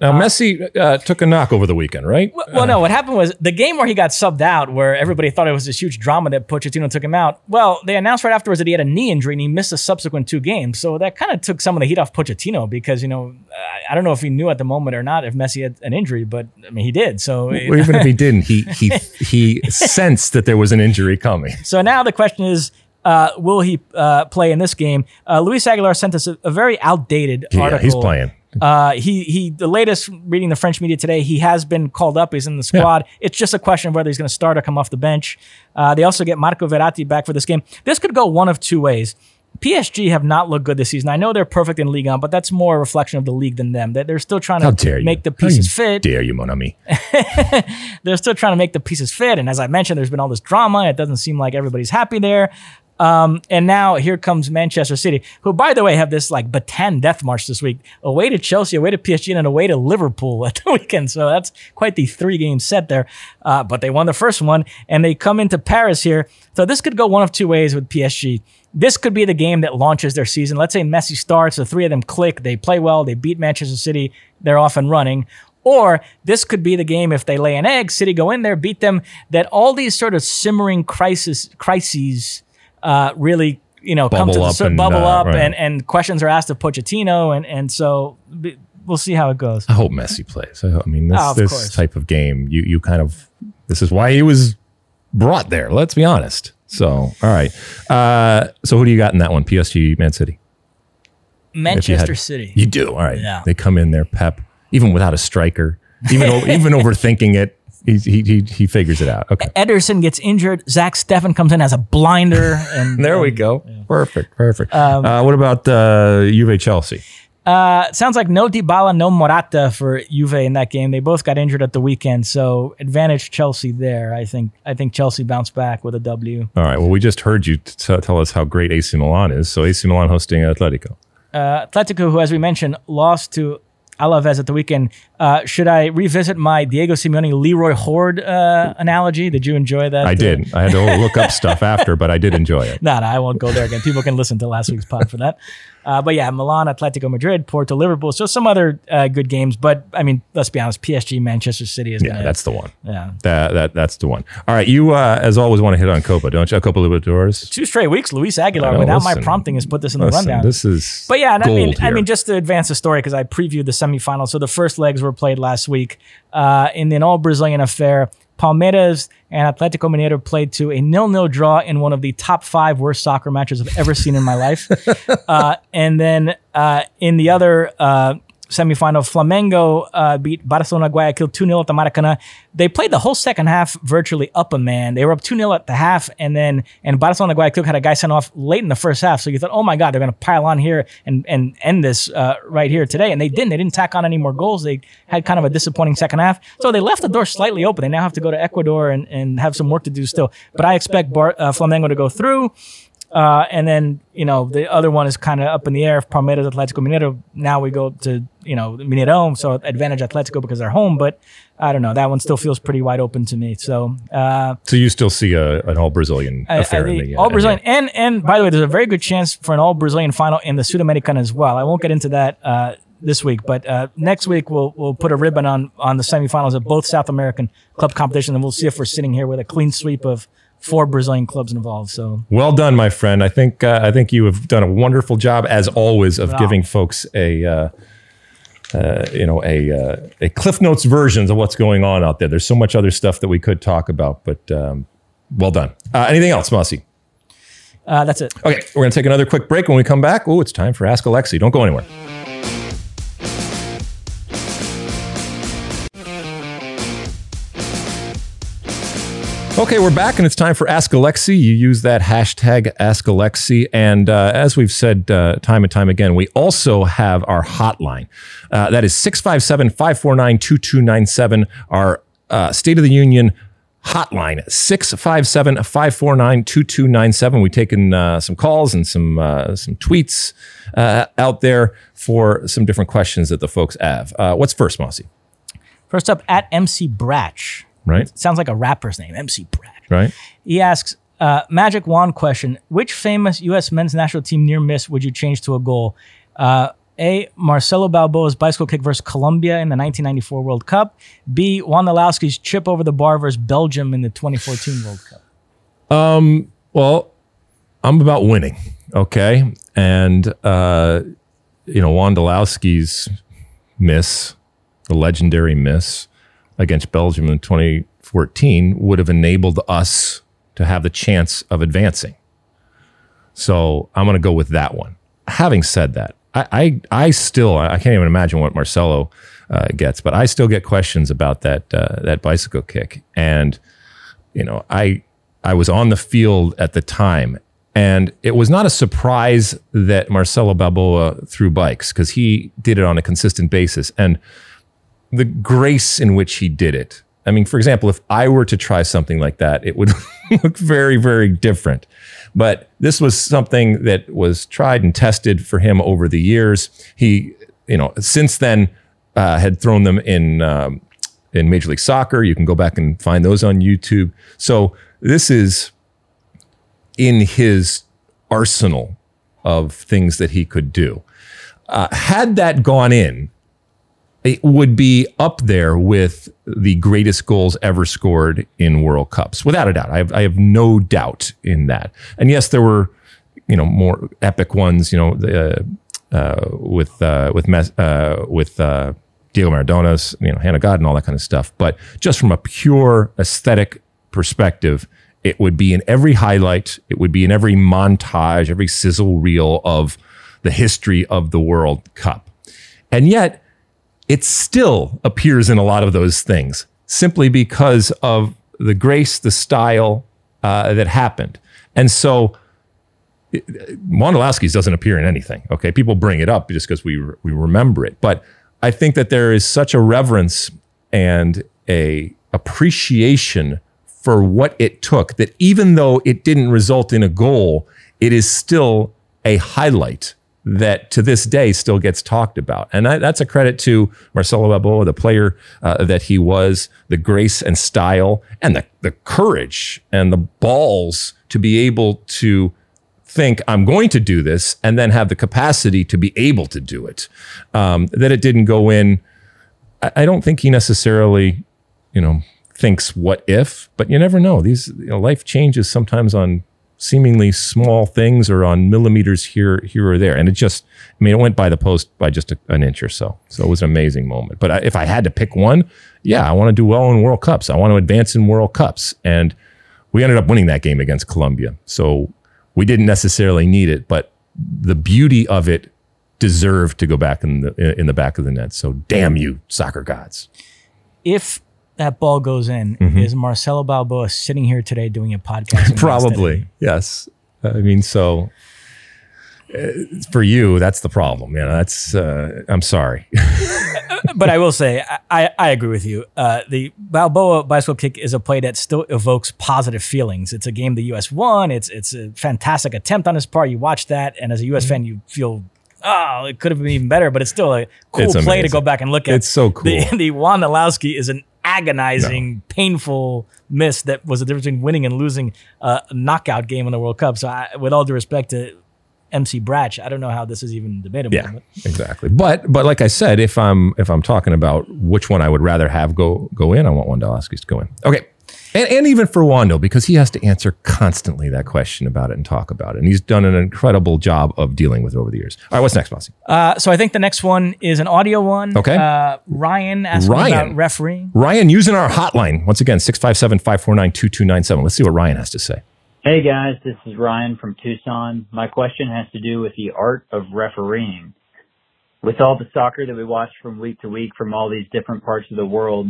[SPEAKER 2] Now uh, Messi uh, took a knock over the weekend, right?
[SPEAKER 3] Well, well, no. What happened was the game where he got subbed out, where everybody thought it was this huge drama that Pochettino took him out. Well, they announced right afterwards that he had a knee injury and he missed the subsequent two games. So that kind of took some of the heat off Pochettino because you know I don't know if he knew at the moment or not if Messi had an injury, but I mean he did. So
[SPEAKER 2] well, even if he didn't, he (laughs) he he sensed that there was an injury coming.
[SPEAKER 3] So now the question is. Uh, will he uh, play in this game? Uh, Luis Aguilar sent us a, a very outdated
[SPEAKER 2] yeah,
[SPEAKER 3] article.
[SPEAKER 2] he's playing.
[SPEAKER 3] Uh, he he. The latest reading the French media today, he has been called up. He's in the squad. Yeah. It's just a question of whether he's going to start or come off the bench. Uh, they also get Marco Verratti back for this game. This could go one of two ways. PSG have not looked good this season. I know they're perfect in Ligue 1, but that's more a reflection of the league than them. That They're still trying
[SPEAKER 2] How
[SPEAKER 3] to make the pieces fit.
[SPEAKER 2] Dare you, mon ami? (laughs)
[SPEAKER 3] they're still trying to make the pieces fit. And as I mentioned, there's been all this drama. It doesn't seem like everybody's happy there. Um, and now here comes Manchester City, who, by the way, have this like Bataan death march this week, away to Chelsea, away to PSG, and away to Liverpool (laughs) at the weekend. So that's quite the three game set there. Uh, but they won the first one, and they come into Paris here. So this could go one of two ways with PSG. This could be the game that launches their season. Let's say Messi starts, the three of them click, they play well, they beat Manchester City, they're off and running. Or this could be the game if they lay an egg, City go in there, beat them, that all these sort of simmering crisis crises uh, really you know
[SPEAKER 2] bubble
[SPEAKER 3] come
[SPEAKER 2] to the,
[SPEAKER 3] surface
[SPEAKER 2] bubble
[SPEAKER 3] uh, up
[SPEAKER 2] right.
[SPEAKER 3] and, and questions are asked of Pochettino and and so we'll see how it goes.
[SPEAKER 2] I hope Messi plays. I mean this oh, this course. type of game you you kind of this is why he was brought there. Let's be honest. So all right. Uh, so who do you got in that one? PSG, Man City.
[SPEAKER 3] Manchester
[SPEAKER 2] you
[SPEAKER 3] City.
[SPEAKER 2] You do. All right. Yeah. They come in there, Pep, even without a striker, even even (laughs) overthinking it he, he, he figures it out. Okay.
[SPEAKER 3] Ederson gets injured. Zach Steffen comes in as a blinder. And (laughs)
[SPEAKER 2] there we go. Yeah. Perfect. Perfect. Um, uh, what about uh, Juve Chelsea?
[SPEAKER 3] Uh, sounds like no Dybala, no Morata for Juve in that game. They both got injured at the weekend, so advantage Chelsea there. I think. I think Chelsea bounced back with a W.
[SPEAKER 2] All right. Well, we just heard you t- tell us how great AC Milan is. So AC Milan hosting Atletico.
[SPEAKER 3] Uh, Atletico, who, as we mentioned, lost to Alaves at the weekend. Uh, should I revisit my Diego Simeone Leroy Hoard uh, analogy? Did you enjoy that?
[SPEAKER 2] I did. I had to look up stuff after, but I did enjoy it. (laughs)
[SPEAKER 3] no, no, I won't go there again. People can listen to last week's pod for that. Uh, but yeah, Milan, Atletico Madrid, Porto, Liverpool. So some other uh, good games. But I mean, let's be honest, PSG, Manchester City is.
[SPEAKER 2] Yeah, gonna, that's the one.
[SPEAKER 3] Yeah,
[SPEAKER 2] that, that that's the one. All right, you uh, as always want to hit on Copa, don't you? A Copa Libertadores.
[SPEAKER 3] Two straight weeks. Luis Aguilar, know, without listen, my prompting, has put this in the
[SPEAKER 2] listen,
[SPEAKER 3] rundown.
[SPEAKER 2] This is.
[SPEAKER 3] But yeah, I mean,
[SPEAKER 2] here.
[SPEAKER 3] I mean, just to advance the story because I previewed the semifinals. So the first legs were played last week uh, in an all Brazilian affair. Palmeiras and Atletico Mineiro played to a nil-nil draw in one of the top five worst soccer matches I've ever seen in my life. (laughs) Uh, and then uh, in the other uh, semifinal, Flamengo uh, beat Barcelona Guayaquil 2 0 at the Maracanã. They played the whole second half virtually up a man. They were up 2 0 at the half, and then and Barcelona Guayaquil had a guy sent off late in the first half. So you thought, oh my God, they're going to pile on here and, and end this uh, right here today. And they didn't. They didn't tack on any more goals. They had kind of a disappointing second half. So they left the door slightly open. They now have to go to Ecuador and, and have some work to do still. But I expect Bar- uh, Flamengo to go through. Uh, and then, you know, the other one is kind of up in the air. If Palmeiras, Atletico Mineiro. Now we go to, you know, Mineirão. So advantage Atletico because they're home. But I don't know. That one still feels pretty wide open to me. So, uh,
[SPEAKER 2] so you still see a, an all Brazilian affair I, I, in the
[SPEAKER 3] all Brazilian. And, and by the way, there's a very good chance for an all Brazilian final in the Sudamericana as well. I won't get into that, uh, this week, but uh, next week we'll we'll put a ribbon on on the semifinals of both South American club competitions, and we'll see if we're sitting here with a clean sweep of four Brazilian clubs involved. So
[SPEAKER 2] well done, my friend. I think uh, I think you have done a wonderful job as always of wow. giving folks a. Uh, uh, you know, a uh, a Cliff Notes versions of what's going on out there. There's so much other stuff that we could talk about, but um, well done. Uh, anything else, Mossy?
[SPEAKER 3] Uh, that's it.
[SPEAKER 2] Okay, we're going to take another quick break. When we come back, oh, it's time for Ask Alexi. Don't go anywhere. Okay, we're back, and it's time for Ask Alexi. You use that hashtag Ask Alexi, and uh, as we've said uh, time and time again, we also have our hotline. Uh, that is 657 549 2297, our uh, State of the Union hotline 657 549 2297 we've taken uh, some calls and some uh, some tweets uh, out there for some different questions that the folks have uh, what's first mossy
[SPEAKER 3] first up at mc bratch
[SPEAKER 2] right
[SPEAKER 3] sounds like a rapper's name mc bratch
[SPEAKER 2] right
[SPEAKER 3] he asks uh, magic wand question which famous us men's national team near miss would you change to a goal uh, a. Marcelo Balboa's bicycle kick versus Colombia in the 1994 World Cup. B. Wondolowski's chip over the bar versus Belgium in the 2014 World Cup.
[SPEAKER 2] Um. Well, I'm about winning. Okay, and uh, you know Wondolowski's miss, the legendary miss against Belgium in 2014, would have enabled us to have the chance of advancing. So I'm going to go with that one. Having said that, I, I, I still I can't even imagine what Marcelo uh, gets, but I still get questions about that uh, that bicycle kick. And you know, I I was on the field at the time, and it was not a surprise that Marcelo Balboa threw bikes because he did it on a consistent basis, and the grace in which he did it. I mean, for example, if I were to try something like that, it would (laughs) look very, very different. But this was something that was tried and tested for him over the years. He, you know, since then uh, had thrown them in um, in Major League Soccer. You can go back and find those on YouTube. So this is in his arsenal of things that he could do. Uh, had that gone in, it would be up there with the greatest goals ever scored in World Cups, without a doubt. I have, I have no doubt in that. And yes, there were, you know, more epic ones. You know, uh, uh, with uh, with uh, with uh, Diego Maradona's, you know, Hand of God and all that kind of stuff. But just from a pure aesthetic perspective, it would be in every highlight. It would be in every montage, every sizzle reel of the history of the World Cup. And yet it still appears in a lot of those things simply because of the grace, the style uh, that happened. And so Wondolowski's doesn't appear in anything. Okay. People bring it up just because we, we remember it. But I think that there is such a reverence and a appreciation for what it took that even though it didn't result in a goal, it is still a highlight that to this day still gets talked about. And that, that's a credit to Marcelo Balboa, the player uh, that he was, the grace and style, and the, the courage and the balls to be able to think, I'm going to do this, and then have the capacity to be able to do it. Um, that it didn't go in. I, I don't think he necessarily, you know, thinks what if, but you never know. These you know, life changes sometimes on seemingly small things or on millimeters here here or there. And it just i mean it went by the post by just a, an inch or so. So it was an amazing moment. But I, if i had to pick one yeah i want to do well in world cups. I want to advance in world cups. And we ended up winning that game against colombia. So we didn't necessarily need it but the beauty of it deserved to go back in the in the back of the net. So damn you soccer gods.
[SPEAKER 3] If that ball goes in, mm-hmm. is Marcelo Balboa sitting here today doing a podcast?
[SPEAKER 2] Probably, yes. I mean, so uh, for you, that's the problem. You know, that's. Uh, I'm sorry, (laughs)
[SPEAKER 3] but I will say I, I agree with you. Uh, the Balboa bicycle kick is a play that still evokes positive feelings. It's a game the U.S. won. It's it's a fantastic attempt on his part. You watch that, and as a U.S. Mm-hmm. fan, you feel oh, it could have been even better, but it's still a cool it's play to go back and look at.
[SPEAKER 2] It's so cool. (laughs)
[SPEAKER 3] The, the Wondolowski is an agonizing, no. painful miss that was the difference between winning and losing a knockout game in the World Cup. So, I, with all due respect to MC Bratch, I don't know how this is even debatable.
[SPEAKER 2] Yeah, but. exactly. But but like I said, if I'm if I'm talking about which one I would rather have go go in, I want Wondolowski's to go in. Okay. And, and even for Wondo, because he has to answer constantly that question about it and talk about it. And he's done an incredible job of dealing with it over the years. All right, what's next, Mossy?
[SPEAKER 3] Uh, so I think the next one is an audio one.
[SPEAKER 2] Okay.
[SPEAKER 3] Uh, Ryan asked Ryan. about refereeing.
[SPEAKER 2] Ryan using our hotline. Once again, 657 549 2297. Let's see what Ryan has to say.
[SPEAKER 7] Hey guys, this is Ryan from Tucson. My question has to do with the art of refereeing. With all the soccer that we watch from week to week from all these different parts of the world,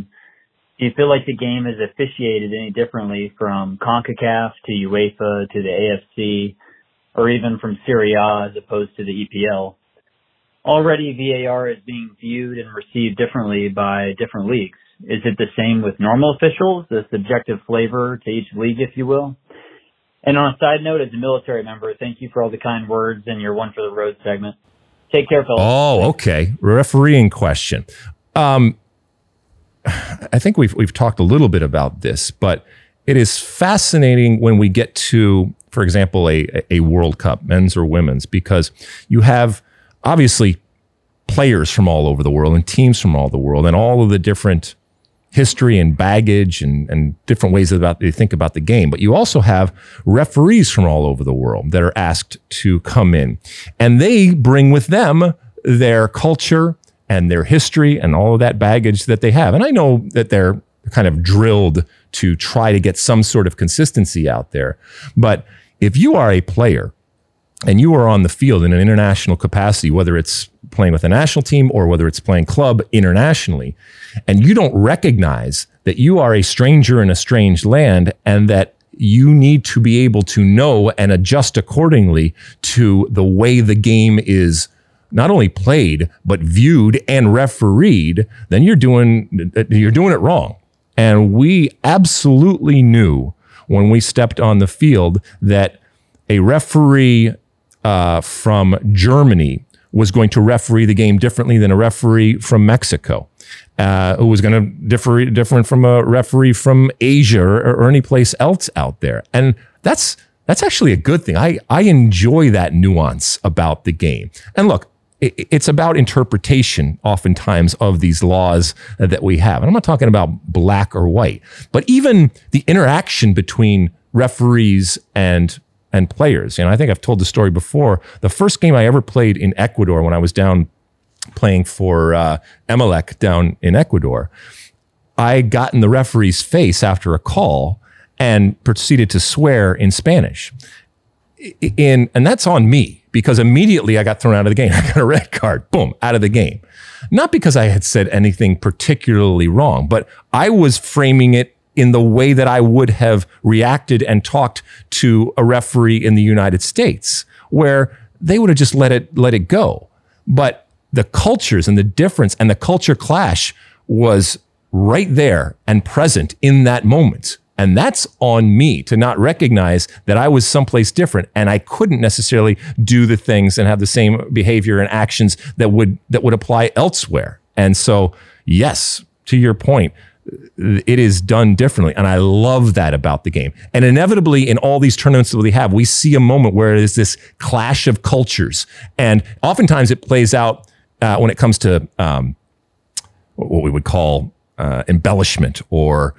[SPEAKER 7] Do you feel like the game is officiated any differently from CONCACAF to UEFA to the AFC or even from Serie A as opposed to the EPL? Already VAR is being viewed and received differently by different leagues. Is it the same with normal officials, the subjective flavor to each league, if you will? And on a side note, as a military member, thank you for all the kind words in your one for the road segment. Take care, Phil.
[SPEAKER 2] Oh, okay. Refereeing question. Um, I think we've we've talked a little bit about this, but it is fascinating when we get to, for example, a a World Cup, men's or women's, because you have obviously players from all over the world and teams from all the world and all of the different history and baggage and, and different ways about they think about the game. But you also have referees from all over the world that are asked to come in, and they bring with them their culture and their history and all of that baggage that they have. And I know that they're kind of drilled to try to get some sort of consistency out there. But if you are a player and you are on the field in an international capacity, whether it's playing with a national team or whether it's playing club internationally, and you don't recognize that you are a stranger in a strange land and that you need to be able to know and adjust accordingly to the way the game is not only played but viewed and refereed then you're doing you're doing it wrong and we absolutely knew when we stepped on the field that a referee uh, from Germany was going to referee the game differently than a referee from Mexico, uh, who was going to differ different from a referee from Asia or, or any place else out there. And that's that's actually a good thing. I I enjoy that nuance about the game. And look, it's about interpretation oftentimes of these laws that we have. And I'm not talking about black or white, but even the interaction between referees and and players. You know, I think I've told the story before. The first game I ever played in Ecuador when I was down playing for uh, Emelec down in Ecuador, I got in the referee's face after a call and proceeded to swear in Spanish. In and that's on me because immediately I got thrown out of the game. (laughs) I got a red card, boom, out of the game. Not because I had said anything particularly wrong, but I was framing it in the way that I would have reacted and talked to a referee in the United States, where they would have just let it let it go. But the cultures and the difference and the culture clash was right there and present in that moment. And that's on me to not recognize that I was someplace different and I couldn't necessarily do the things and have the same behavior and actions that would that would apply elsewhere. And so, yes, to your point, it is done differently. And I love that about the game. And inevitably, in all these tournaments that we have, we see a moment where there's this clash of cultures. And oftentimes it plays out uh, when it comes to um, what we would call uh, embellishment or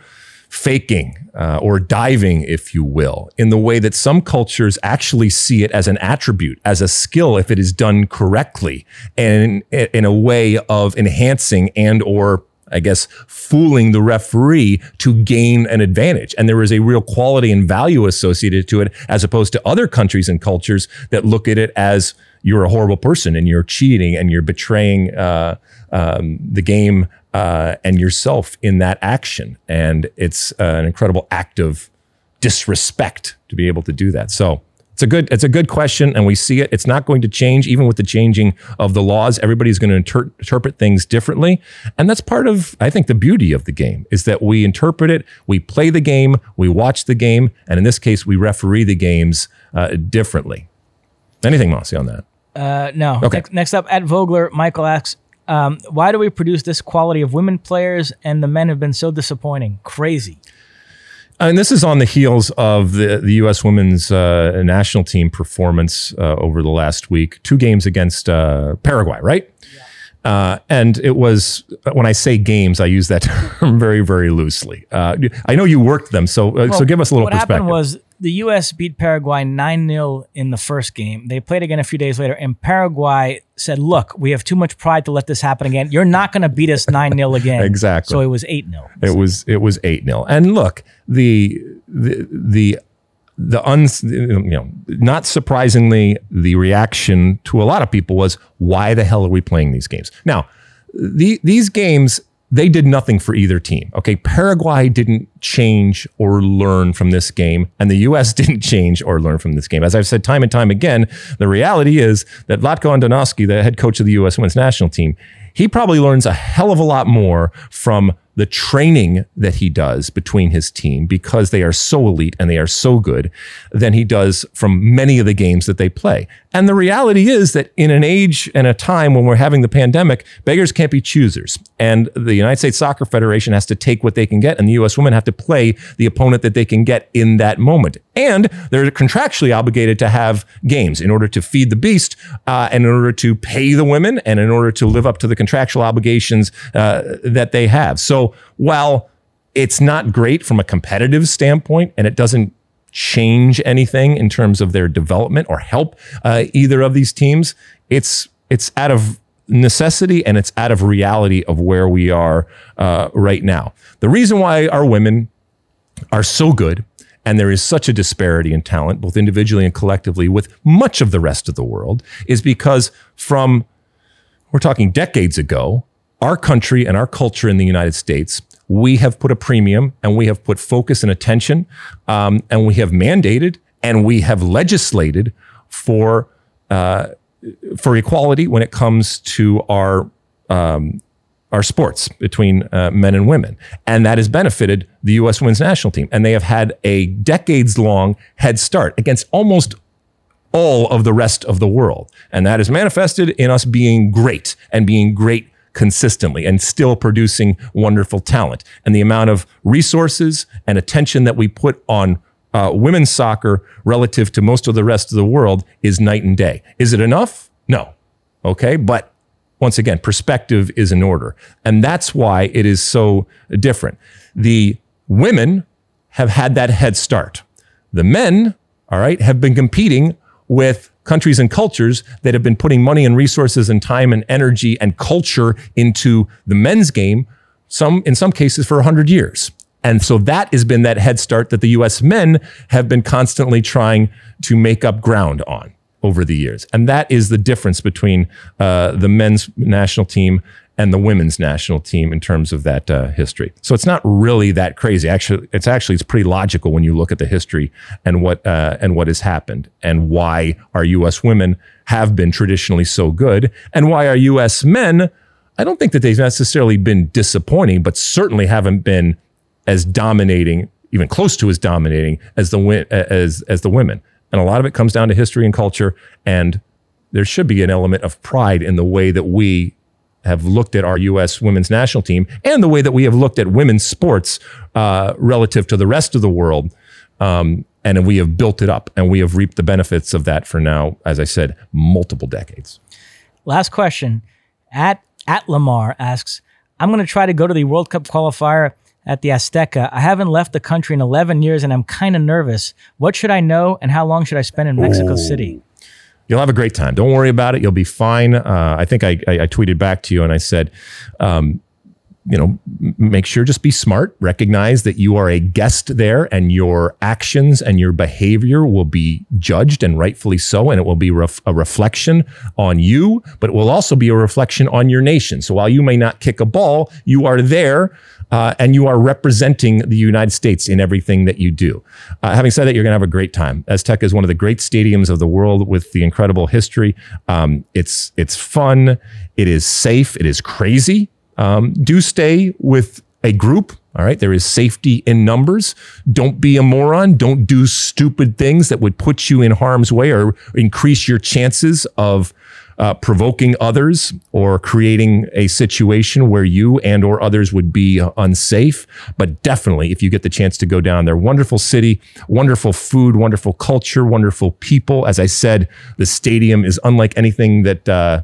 [SPEAKER 2] faking uh, or diving, if you will, in the way that some cultures actually see it as an attribute, as a skill if it is done correctly, and in, a way of enhancing and or I guess, fooling the referee to gain an advantage. And there is a real quality and value associated to it, as opposed to other countries and cultures that look at it as you're a horrible person and you're cheating and you're betraying uh, um, the game uh, and yourself in that action. And it's uh, an incredible act of disrespect to be able to do that. So, it's a good it's a good question, and we see it. It's not going to change even with the changing of the laws. Everybody's going to inter- interpret things differently, and that's part of I think the beauty of the game is that we interpret it, we play the game, we watch the game, and in this case, we referee the games uh, differently. Anything, Mossy, on that?
[SPEAKER 3] Uh, no.
[SPEAKER 2] Okay.
[SPEAKER 3] Next, next up, at Vogler, Michael asks, um, "Why do we produce this quality of women players, and the men have been so disappointing? Crazy."
[SPEAKER 2] And this is on the heels of the, the U.S. women's uh, national team performance uh, over the last week. Two games against uh, Paraguay, right? Yeah. Uh, and it was when I say games, I use that (laughs) term very, very loosely. Uh, I know you worked them, so uh, well, so give us a little
[SPEAKER 3] what
[SPEAKER 2] perspective.
[SPEAKER 3] What happened was the U.S. beat Paraguay 9 0 in the first game. They played again a few days later, and Paraguay said, Look, we have too much pride to let this happen again. You're not going to beat us 9 0 again. (laughs)
[SPEAKER 2] exactly.
[SPEAKER 3] So it was 8 0.
[SPEAKER 2] It was it was 8 0. And look, the, the, the, the un, you know, not surprisingly, the reaction to a lot of people was, why the hell are we playing these games? Now, the, these games they did nothing for either team. Okay. Paraguay didn't change or learn from this game, and the U.S. (laughs) didn't change or learn from this game. As I've said time and time again, the reality is that Vlatko Andonovski, the head coach of the U.S. women's national team, he probably learns a hell of a lot more from the training that he does between his team because they are so elite and they are so good than he does from many of the games that they play. And the reality is that in an age and a time when we're having the pandemic, beggars can't be choosers. And the United States Soccer Federation has to take what they can get, and the U.S. women have to play the opponent that they can get in that moment. And they're contractually obligated to have games in order to feed the beast, uh, and in order to pay the women, and in order to live up to the contractual obligations uh, that they have. So while it's not great from a competitive standpoint, and it doesn't change anything in terms of their development or help uh, either of these teams. It's it's out of necessity and it's out of reality of where we are uh, right now. The reason why our women are so good and there is such a disparity in talent, both individually and collectively, with much of the rest of the world, is because from we're talking decades ago, our country and our culture in the United States we have put a premium and we have put focus and attention um, and we have mandated and we have legislated for uh, for equality when it comes to our um, our sports between uh, men and women, and that has benefited the U.S. Women's National Team, and they have had a decades long head start against almost all of the rest of the world, and that is manifested in us being great and being great consistently and still producing wonderful talent. And the amount of resources and attention that we put on uh, women's soccer relative to most of the rest of the world is night and day. Is it enough? No. Okay. But once again, perspective is in order. And that's why it is so different. The women have had that head start. The men, all right, have been competing with countries and cultures that have been putting money and resources and time and energy and culture into the men's game, some in some cases for 100 years. And so that has been that head start that the US men have been constantly trying to make up ground on over the years. And that is the difference between uh, the men's national team and the women's national team in terms of that uh, history. So it's not really that crazy. Actually, it's actually it's pretty logical when you look at the history and what uh, and what has happened and why our U.S. women have been traditionally so good and why our U.S. men. I don't think that they've necessarily been disappointing, but certainly haven't been as dominating, even close to as dominating as the as as the women. And a lot of it comes down to history and culture, and there should be an element of pride in the way that we have looked at our U.S. women's national team and the way that we have looked at women's sports uh, relative to the rest of the world. Um, and we have built it up and we have reaped the benefits of that for now, as I said, multiple decades.
[SPEAKER 3] Last question. At, at Lamar asks, I'm going to try to go to the World Cup qualifier at the Azteca. I haven't left the country in 11 years and I'm kind of nervous. What should I know and how long should I spend in Mexico Ooh. City?
[SPEAKER 2] You'll have a great time. Don't worry about it. You'll be fine. Uh, I think I, I, I, tweeted back to you and I said, um, you know, make sure just be smart. Recognize that you are a guest there, and your actions and your behavior will be judged, and rightfully so. And it will be ref- a reflection on you, but it will also be a reflection on your nation. So while you may not kick a ball, you are there uh, and you are representing the United States in everything that you do. Uh, having said that, you're going to have a great time. Azteca is one of the great stadiums of the world with the incredible history. Um, it's it's fun. It is safe. It is crazy. Um, do stay with a group. All right. There is safety in numbers. Don't be a moron. Don't do stupid things that would put you in harm's way or increase your chances of uh, provoking others or creating a situation where you and or others would be uh, unsafe. But definitely, if you get the chance to go down there, wonderful city, wonderful food, wonderful culture, wonderful people. As I said, the stadium is unlike anything that uh,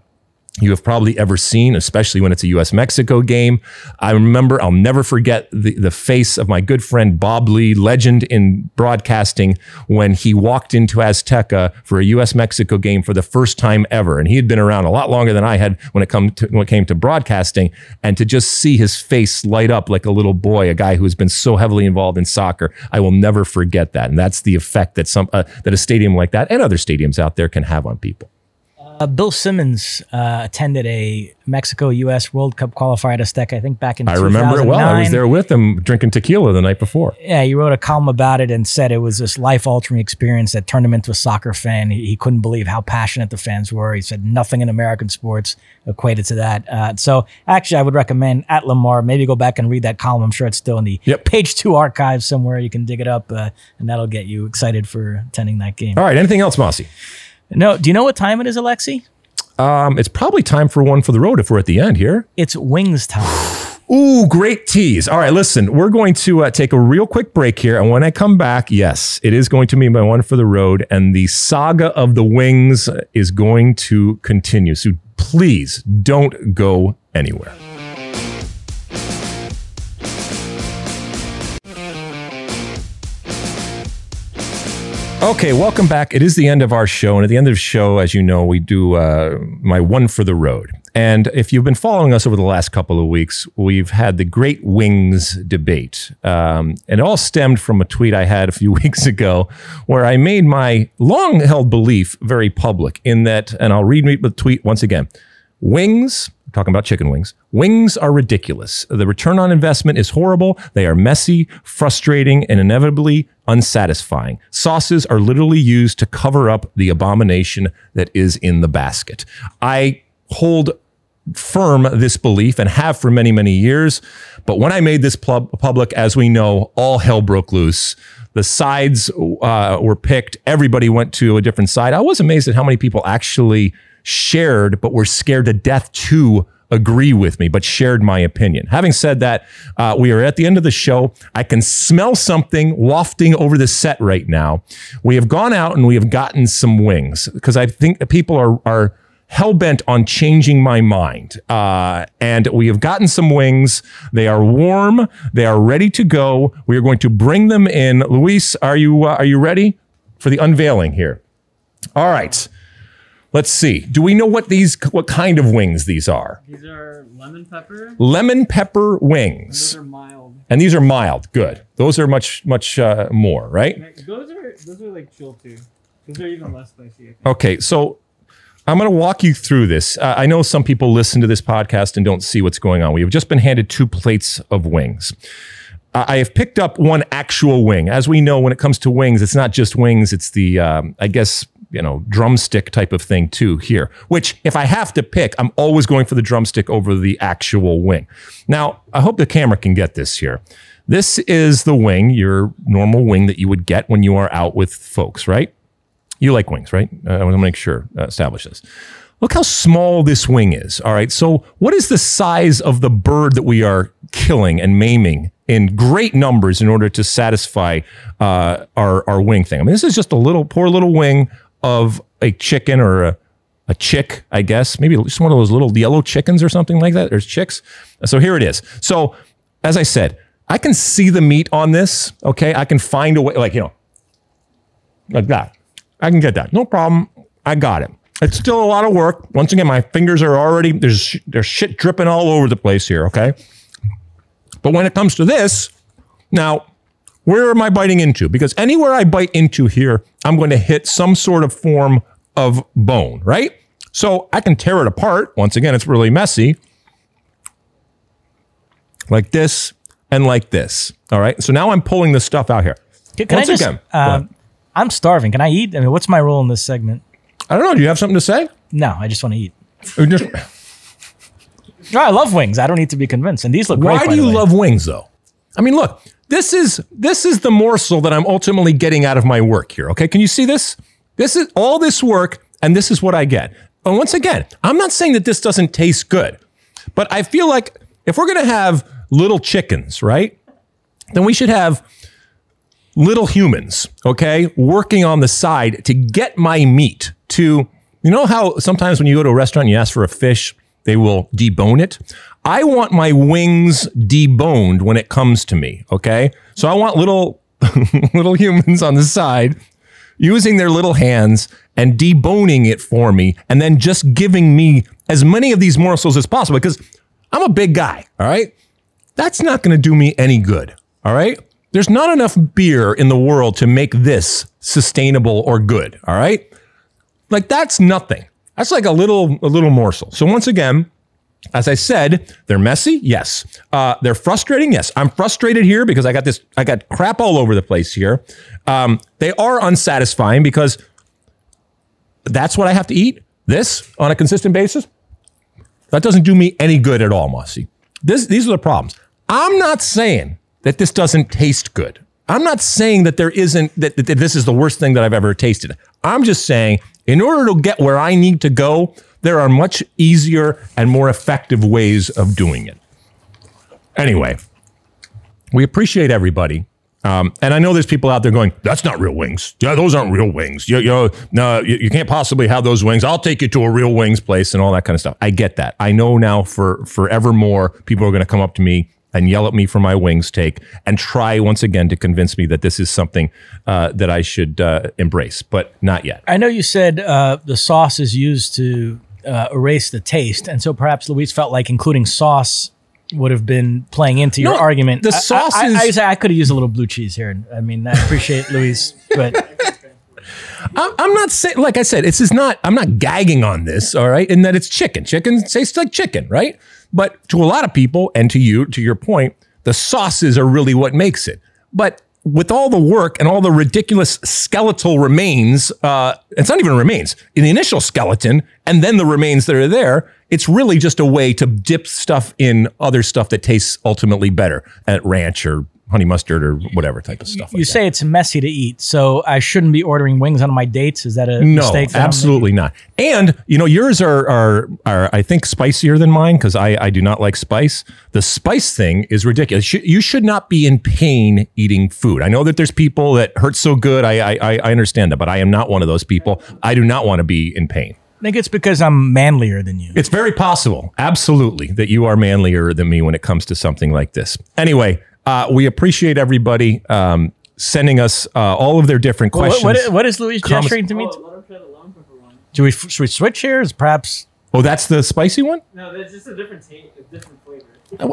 [SPEAKER 2] you have probably ever seen, especially when it's a US Mexico game. I remember, I'll never forget the, the face of my good friend Bob Ley, legend in broadcasting, when he walked into Azteca for a US Mexico game for the first time ever. And he had been around a lot longer than I had when it, come to, when it came to broadcasting. And to just see his face light up like a little boy, a guy who has been so heavily involved in soccer, I will never forget that. And that's the effect that some uh, that a stadium like that and other stadiums out there can have on people.
[SPEAKER 3] Uh, Bill Simmons uh, attended a Mexico U.S. World Cup qualifier at Azteca, I think back in
[SPEAKER 2] I remember it well. I was there with him drinking tequila the night before.
[SPEAKER 3] Yeah, he wrote a column about it and said it was this life altering experience that turned him into a soccer fan. He, he, couldn't believe how passionate the fans were. He said nothing in American sports equated to that. Uh, so actually, I would recommend at Lamar, maybe go back and read that column. I'm sure it's still in the yep. page two archive somewhere. You can dig it up, uh, and that'll get you excited for attending that game.
[SPEAKER 2] All right. Anything else, Mossy?
[SPEAKER 3] No. Do you know what time it is, Alexi?
[SPEAKER 2] Um, it's probably time for one for the road if we're at the end here.
[SPEAKER 3] It's wings time. (sighs)
[SPEAKER 2] Ooh, great tease. All right, listen, we're going to uh, take a real quick break here. And when I come back, yes, it is going to be my one for the road. And the saga of the wings is going to continue. So please don't go anywhere. Okay, welcome back. It is the end of our show. And at the end of the show, as you know, we do uh, my one for the road. And if you've been following us over the last couple of weeks, we've had the Great Wings debate. Um, and it all stemmed from a tweet I had a few (laughs) weeks ago where I made my long held belief very public in that, and I'll read the tweet once again wings talking about chicken wings. Wings are ridiculous. The return on investment is horrible. They are messy, frustrating, and inevitably unsatisfying. Sauces are literally used to cover up the abomination that is in the basket. I hold firm this belief and have for many, many years. But when I made this pub- public, as we know, all hell broke loose. The sides uh, were picked. Everybody went to a different side. I was amazed at how many people actually shared, but were scared to death to agree with me, but shared my opinion. Having said that, uh, we are at the end of the show. I can smell something wafting over the set right now. We have gone out and we have gotten some wings because I think people are are hell bent on changing my mind. Uh, and we have gotten some wings. They are warm. They are ready to go. We are going to bring them in. Luis, are you uh, are you ready for the unveiling here? All right. Let's see. Do we know what these what kind of wings these are?
[SPEAKER 8] These are lemon pepper.
[SPEAKER 2] Lemon pepper wings.
[SPEAKER 8] And those are mild.
[SPEAKER 2] And these are mild. Good. Those are much much uh, more, right?
[SPEAKER 8] Those are those are like chill too. Those are even less spicy.
[SPEAKER 2] Okay, so I'm going to walk you through this. Uh, I know some people listen to this podcast and don't see what's going on. We have just been handed two plates of wings. Uh, I have picked up one actual wing. As we know, when it comes to wings, it's not just wings. It's the, um, I guess, you know, drumstick type of thing too here, which if I have to pick, I'm always going for the drumstick over the actual wing. Now, I hope the camera can get this here. This is the wing, your normal wing that you would get when you are out with folks, right? You like wings, right? Uh, I want to make sure, uh, establish this. Look how small this wing is. All right. So, what is the size of the bird that we are killing and maiming in great numbers in order to satisfy uh, our, our wing thing? I mean, this is just a little, poor little wing of a chicken or a, a chick, I guess, maybe just one of those little yellow chickens or something like that. There's chicks. So here it is. So as I said, I can see the meat on this. Okay. I can find a way, like, you know, like that. I can get that. No problem. I got it. It's still a lot of work. Once again, my fingers are already, there's, there's shit dripping all over the place here. Okay. But when it comes to this, now where am I biting into? Because anywhere I bite into here, I'm going to hit some sort of form of bone, right? So I can tear it apart. Once again, it's really messy. Like this and like this. All right. So now I'm pulling this stuff out here.
[SPEAKER 3] Can, can Once I just, again, uh, I'm starving. Can I eat? I mean, what's my role in this segment?
[SPEAKER 2] I don't know. Do you have something to say?
[SPEAKER 3] No, I just want to eat. (laughs) No, I love wings. I don't need to be convinced. And these look
[SPEAKER 2] Why
[SPEAKER 3] great.
[SPEAKER 2] Why do you love wings, though? I mean, look, this is this is the morsel that I'm ultimately getting out of my work here. Okay, can you see this? This is all this work, and this is what I get. And once again, I'm not saying that this doesn't taste good, but I feel like if we're gonna have little chickens, right, then we should have little humans, okay, working on the side to get my meat to. You know how sometimes when you go to a restaurant and you ask for a fish, they will debone it. I want my wings deboned when it comes to me. Okay. So I want little, (laughs) little humans on the side using their little hands and deboning it for me and then just giving me as many of these morsels as possible because I'm a big guy. All right. That's not going to do me any good. All right. There's not enough beer in the world to make this sustainable or good. All right. Like that's nothing. That's like a little a little morsel. So once again, as I said, they're messy. Yes. Uh, they're frustrating. Yes. I'm frustrated here because I got this. I got crap all over the place here. Um, they are unsatisfying because that's what I have to eat. This on a consistent basis. That doesn't do me any good at all, Mossy. This, these are the problems. I'm not saying that this doesn't taste good. I'm not saying that there isn't that, that this is the worst thing that I've ever tasted. I'm just saying in order to get where I need to go, there are much easier and more effective ways of doing it. Anyway, we appreciate everybody. Um, and I know there's people out there going, "That's not real wings. Yeah, those aren't real wings. You, you no, you, you, can't possibly have those wings. I'll take you to a real wings place and all that kind of stuff." I get that. I know now for forevermore, people are going to come up to me and yell at me for my wings take and try once again to convince me that this is something uh, that I should uh, embrace, but not yet.
[SPEAKER 3] I know you said uh, the sauce is used to uh, erase the taste, and so perhaps Luis felt like including sauce would have been playing into your
[SPEAKER 2] No,
[SPEAKER 3] argument.
[SPEAKER 2] the sauce
[SPEAKER 3] I,
[SPEAKER 2] is-
[SPEAKER 3] I, I, I could have used a little blue cheese here. I mean, I appreciate Luis, (laughs) but
[SPEAKER 2] I'm, I'm not saying, like I said, this is not, I'm not gagging on this, all right, in that it's chicken. Chicken tastes like chicken, right? But to a lot of people, and to you, to your point, the sauces are really what makes it. But with all the work and all the ridiculous skeletal remains, uh, it's not even remains in the initial skeleton, and then the remains that are there. It's really just a way to dip stuff in other stuff that tastes ultimately better at ranch or honey mustard or whatever type of stuff.
[SPEAKER 3] you
[SPEAKER 2] like
[SPEAKER 3] say it's messy to eat, so I shouldn't be ordering wings on my dates. Is that a
[SPEAKER 2] no,
[SPEAKER 3] mistake? that
[SPEAKER 2] absolutely not. And you know, yours are are are I think spicier than mine because I I do not like spice. The spice thing is ridiculous. You should not be in pain eating food. I know that there's people that hurt so good. I I I understand that, but I am not one of those people. I do not want to be in pain.
[SPEAKER 3] I think it's because I'm manlier than you.
[SPEAKER 2] It's very possible, absolutely, that you are manlier than me when it comes to something like this. Anyway, uh, we appreciate everybody um, sending us uh, all of their different
[SPEAKER 3] What-
[SPEAKER 2] questions.
[SPEAKER 3] what, what is Luis
[SPEAKER 2] comments.
[SPEAKER 3] gesturing to me?
[SPEAKER 8] Oh, let him try the long pepper one.
[SPEAKER 3] Do we should we switch here? Is perhaps
[SPEAKER 2] Oh, that's the spicy one.
[SPEAKER 8] No, that's just a different taste, a different flavor.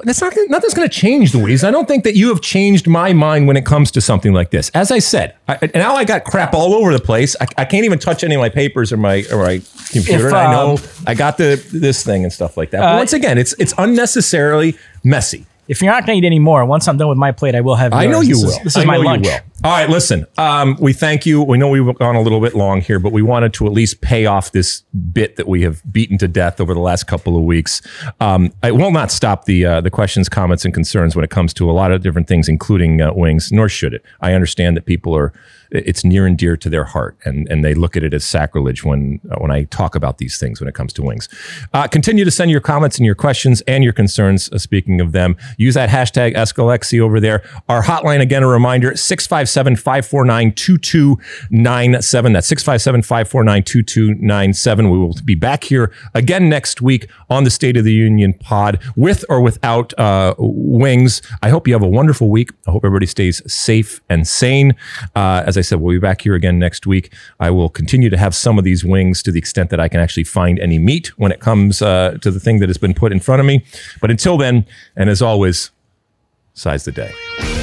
[SPEAKER 2] That's not nothing's going to change, Luis. I don't think that you have changed my mind when it comes to something like this. As I said, I, now I got crap all over the place. I, I can't even touch any of my papers or my or my computer.
[SPEAKER 3] If,
[SPEAKER 2] and I know
[SPEAKER 3] um,
[SPEAKER 2] I got the this thing and stuff like that. But
[SPEAKER 3] Uh,
[SPEAKER 2] once again, it's it's unnecessarily messy.
[SPEAKER 3] If you're not going to eat any more, once I'm done with my plate, I will have.
[SPEAKER 2] I know you
[SPEAKER 3] This
[SPEAKER 2] will.
[SPEAKER 3] Is, this
[SPEAKER 2] I
[SPEAKER 3] is my
[SPEAKER 2] know you
[SPEAKER 3] lunch.
[SPEAKER 2] All right, listen. Um, we thank you. We know we've gone a little bit long here, but we wanted to at least pay off this bit that we have beaten to death over the last couple of weeks. Um, it will not stop the uh, the questions, comments, and concerns when it comes to a lot of different things, including uh, wings. Nor should it. I understand that people are. It's near and dear to their heart, and and they look at it as sacrilege when uh, when I talk about these things when it comes to wings. Uh, continue to send your comments and your questions and your concerns. Uh, speaking of them, use that hashtag AskAlexi over there. Our hotline, again, a reminder 657 549 2297. That's 657 549 2297. We will be back here again next week on the State of the Union pod with or without uh, wings. I hope you have a wonderful week. I hope everybody stays safe and sane. Uh, as I said, we'll be back here again next week. I will continue to have some of these wings to the extent that I can actually find any meat when it comes uh, to the thing that has been put in front of me. But until then, and as always, size the day.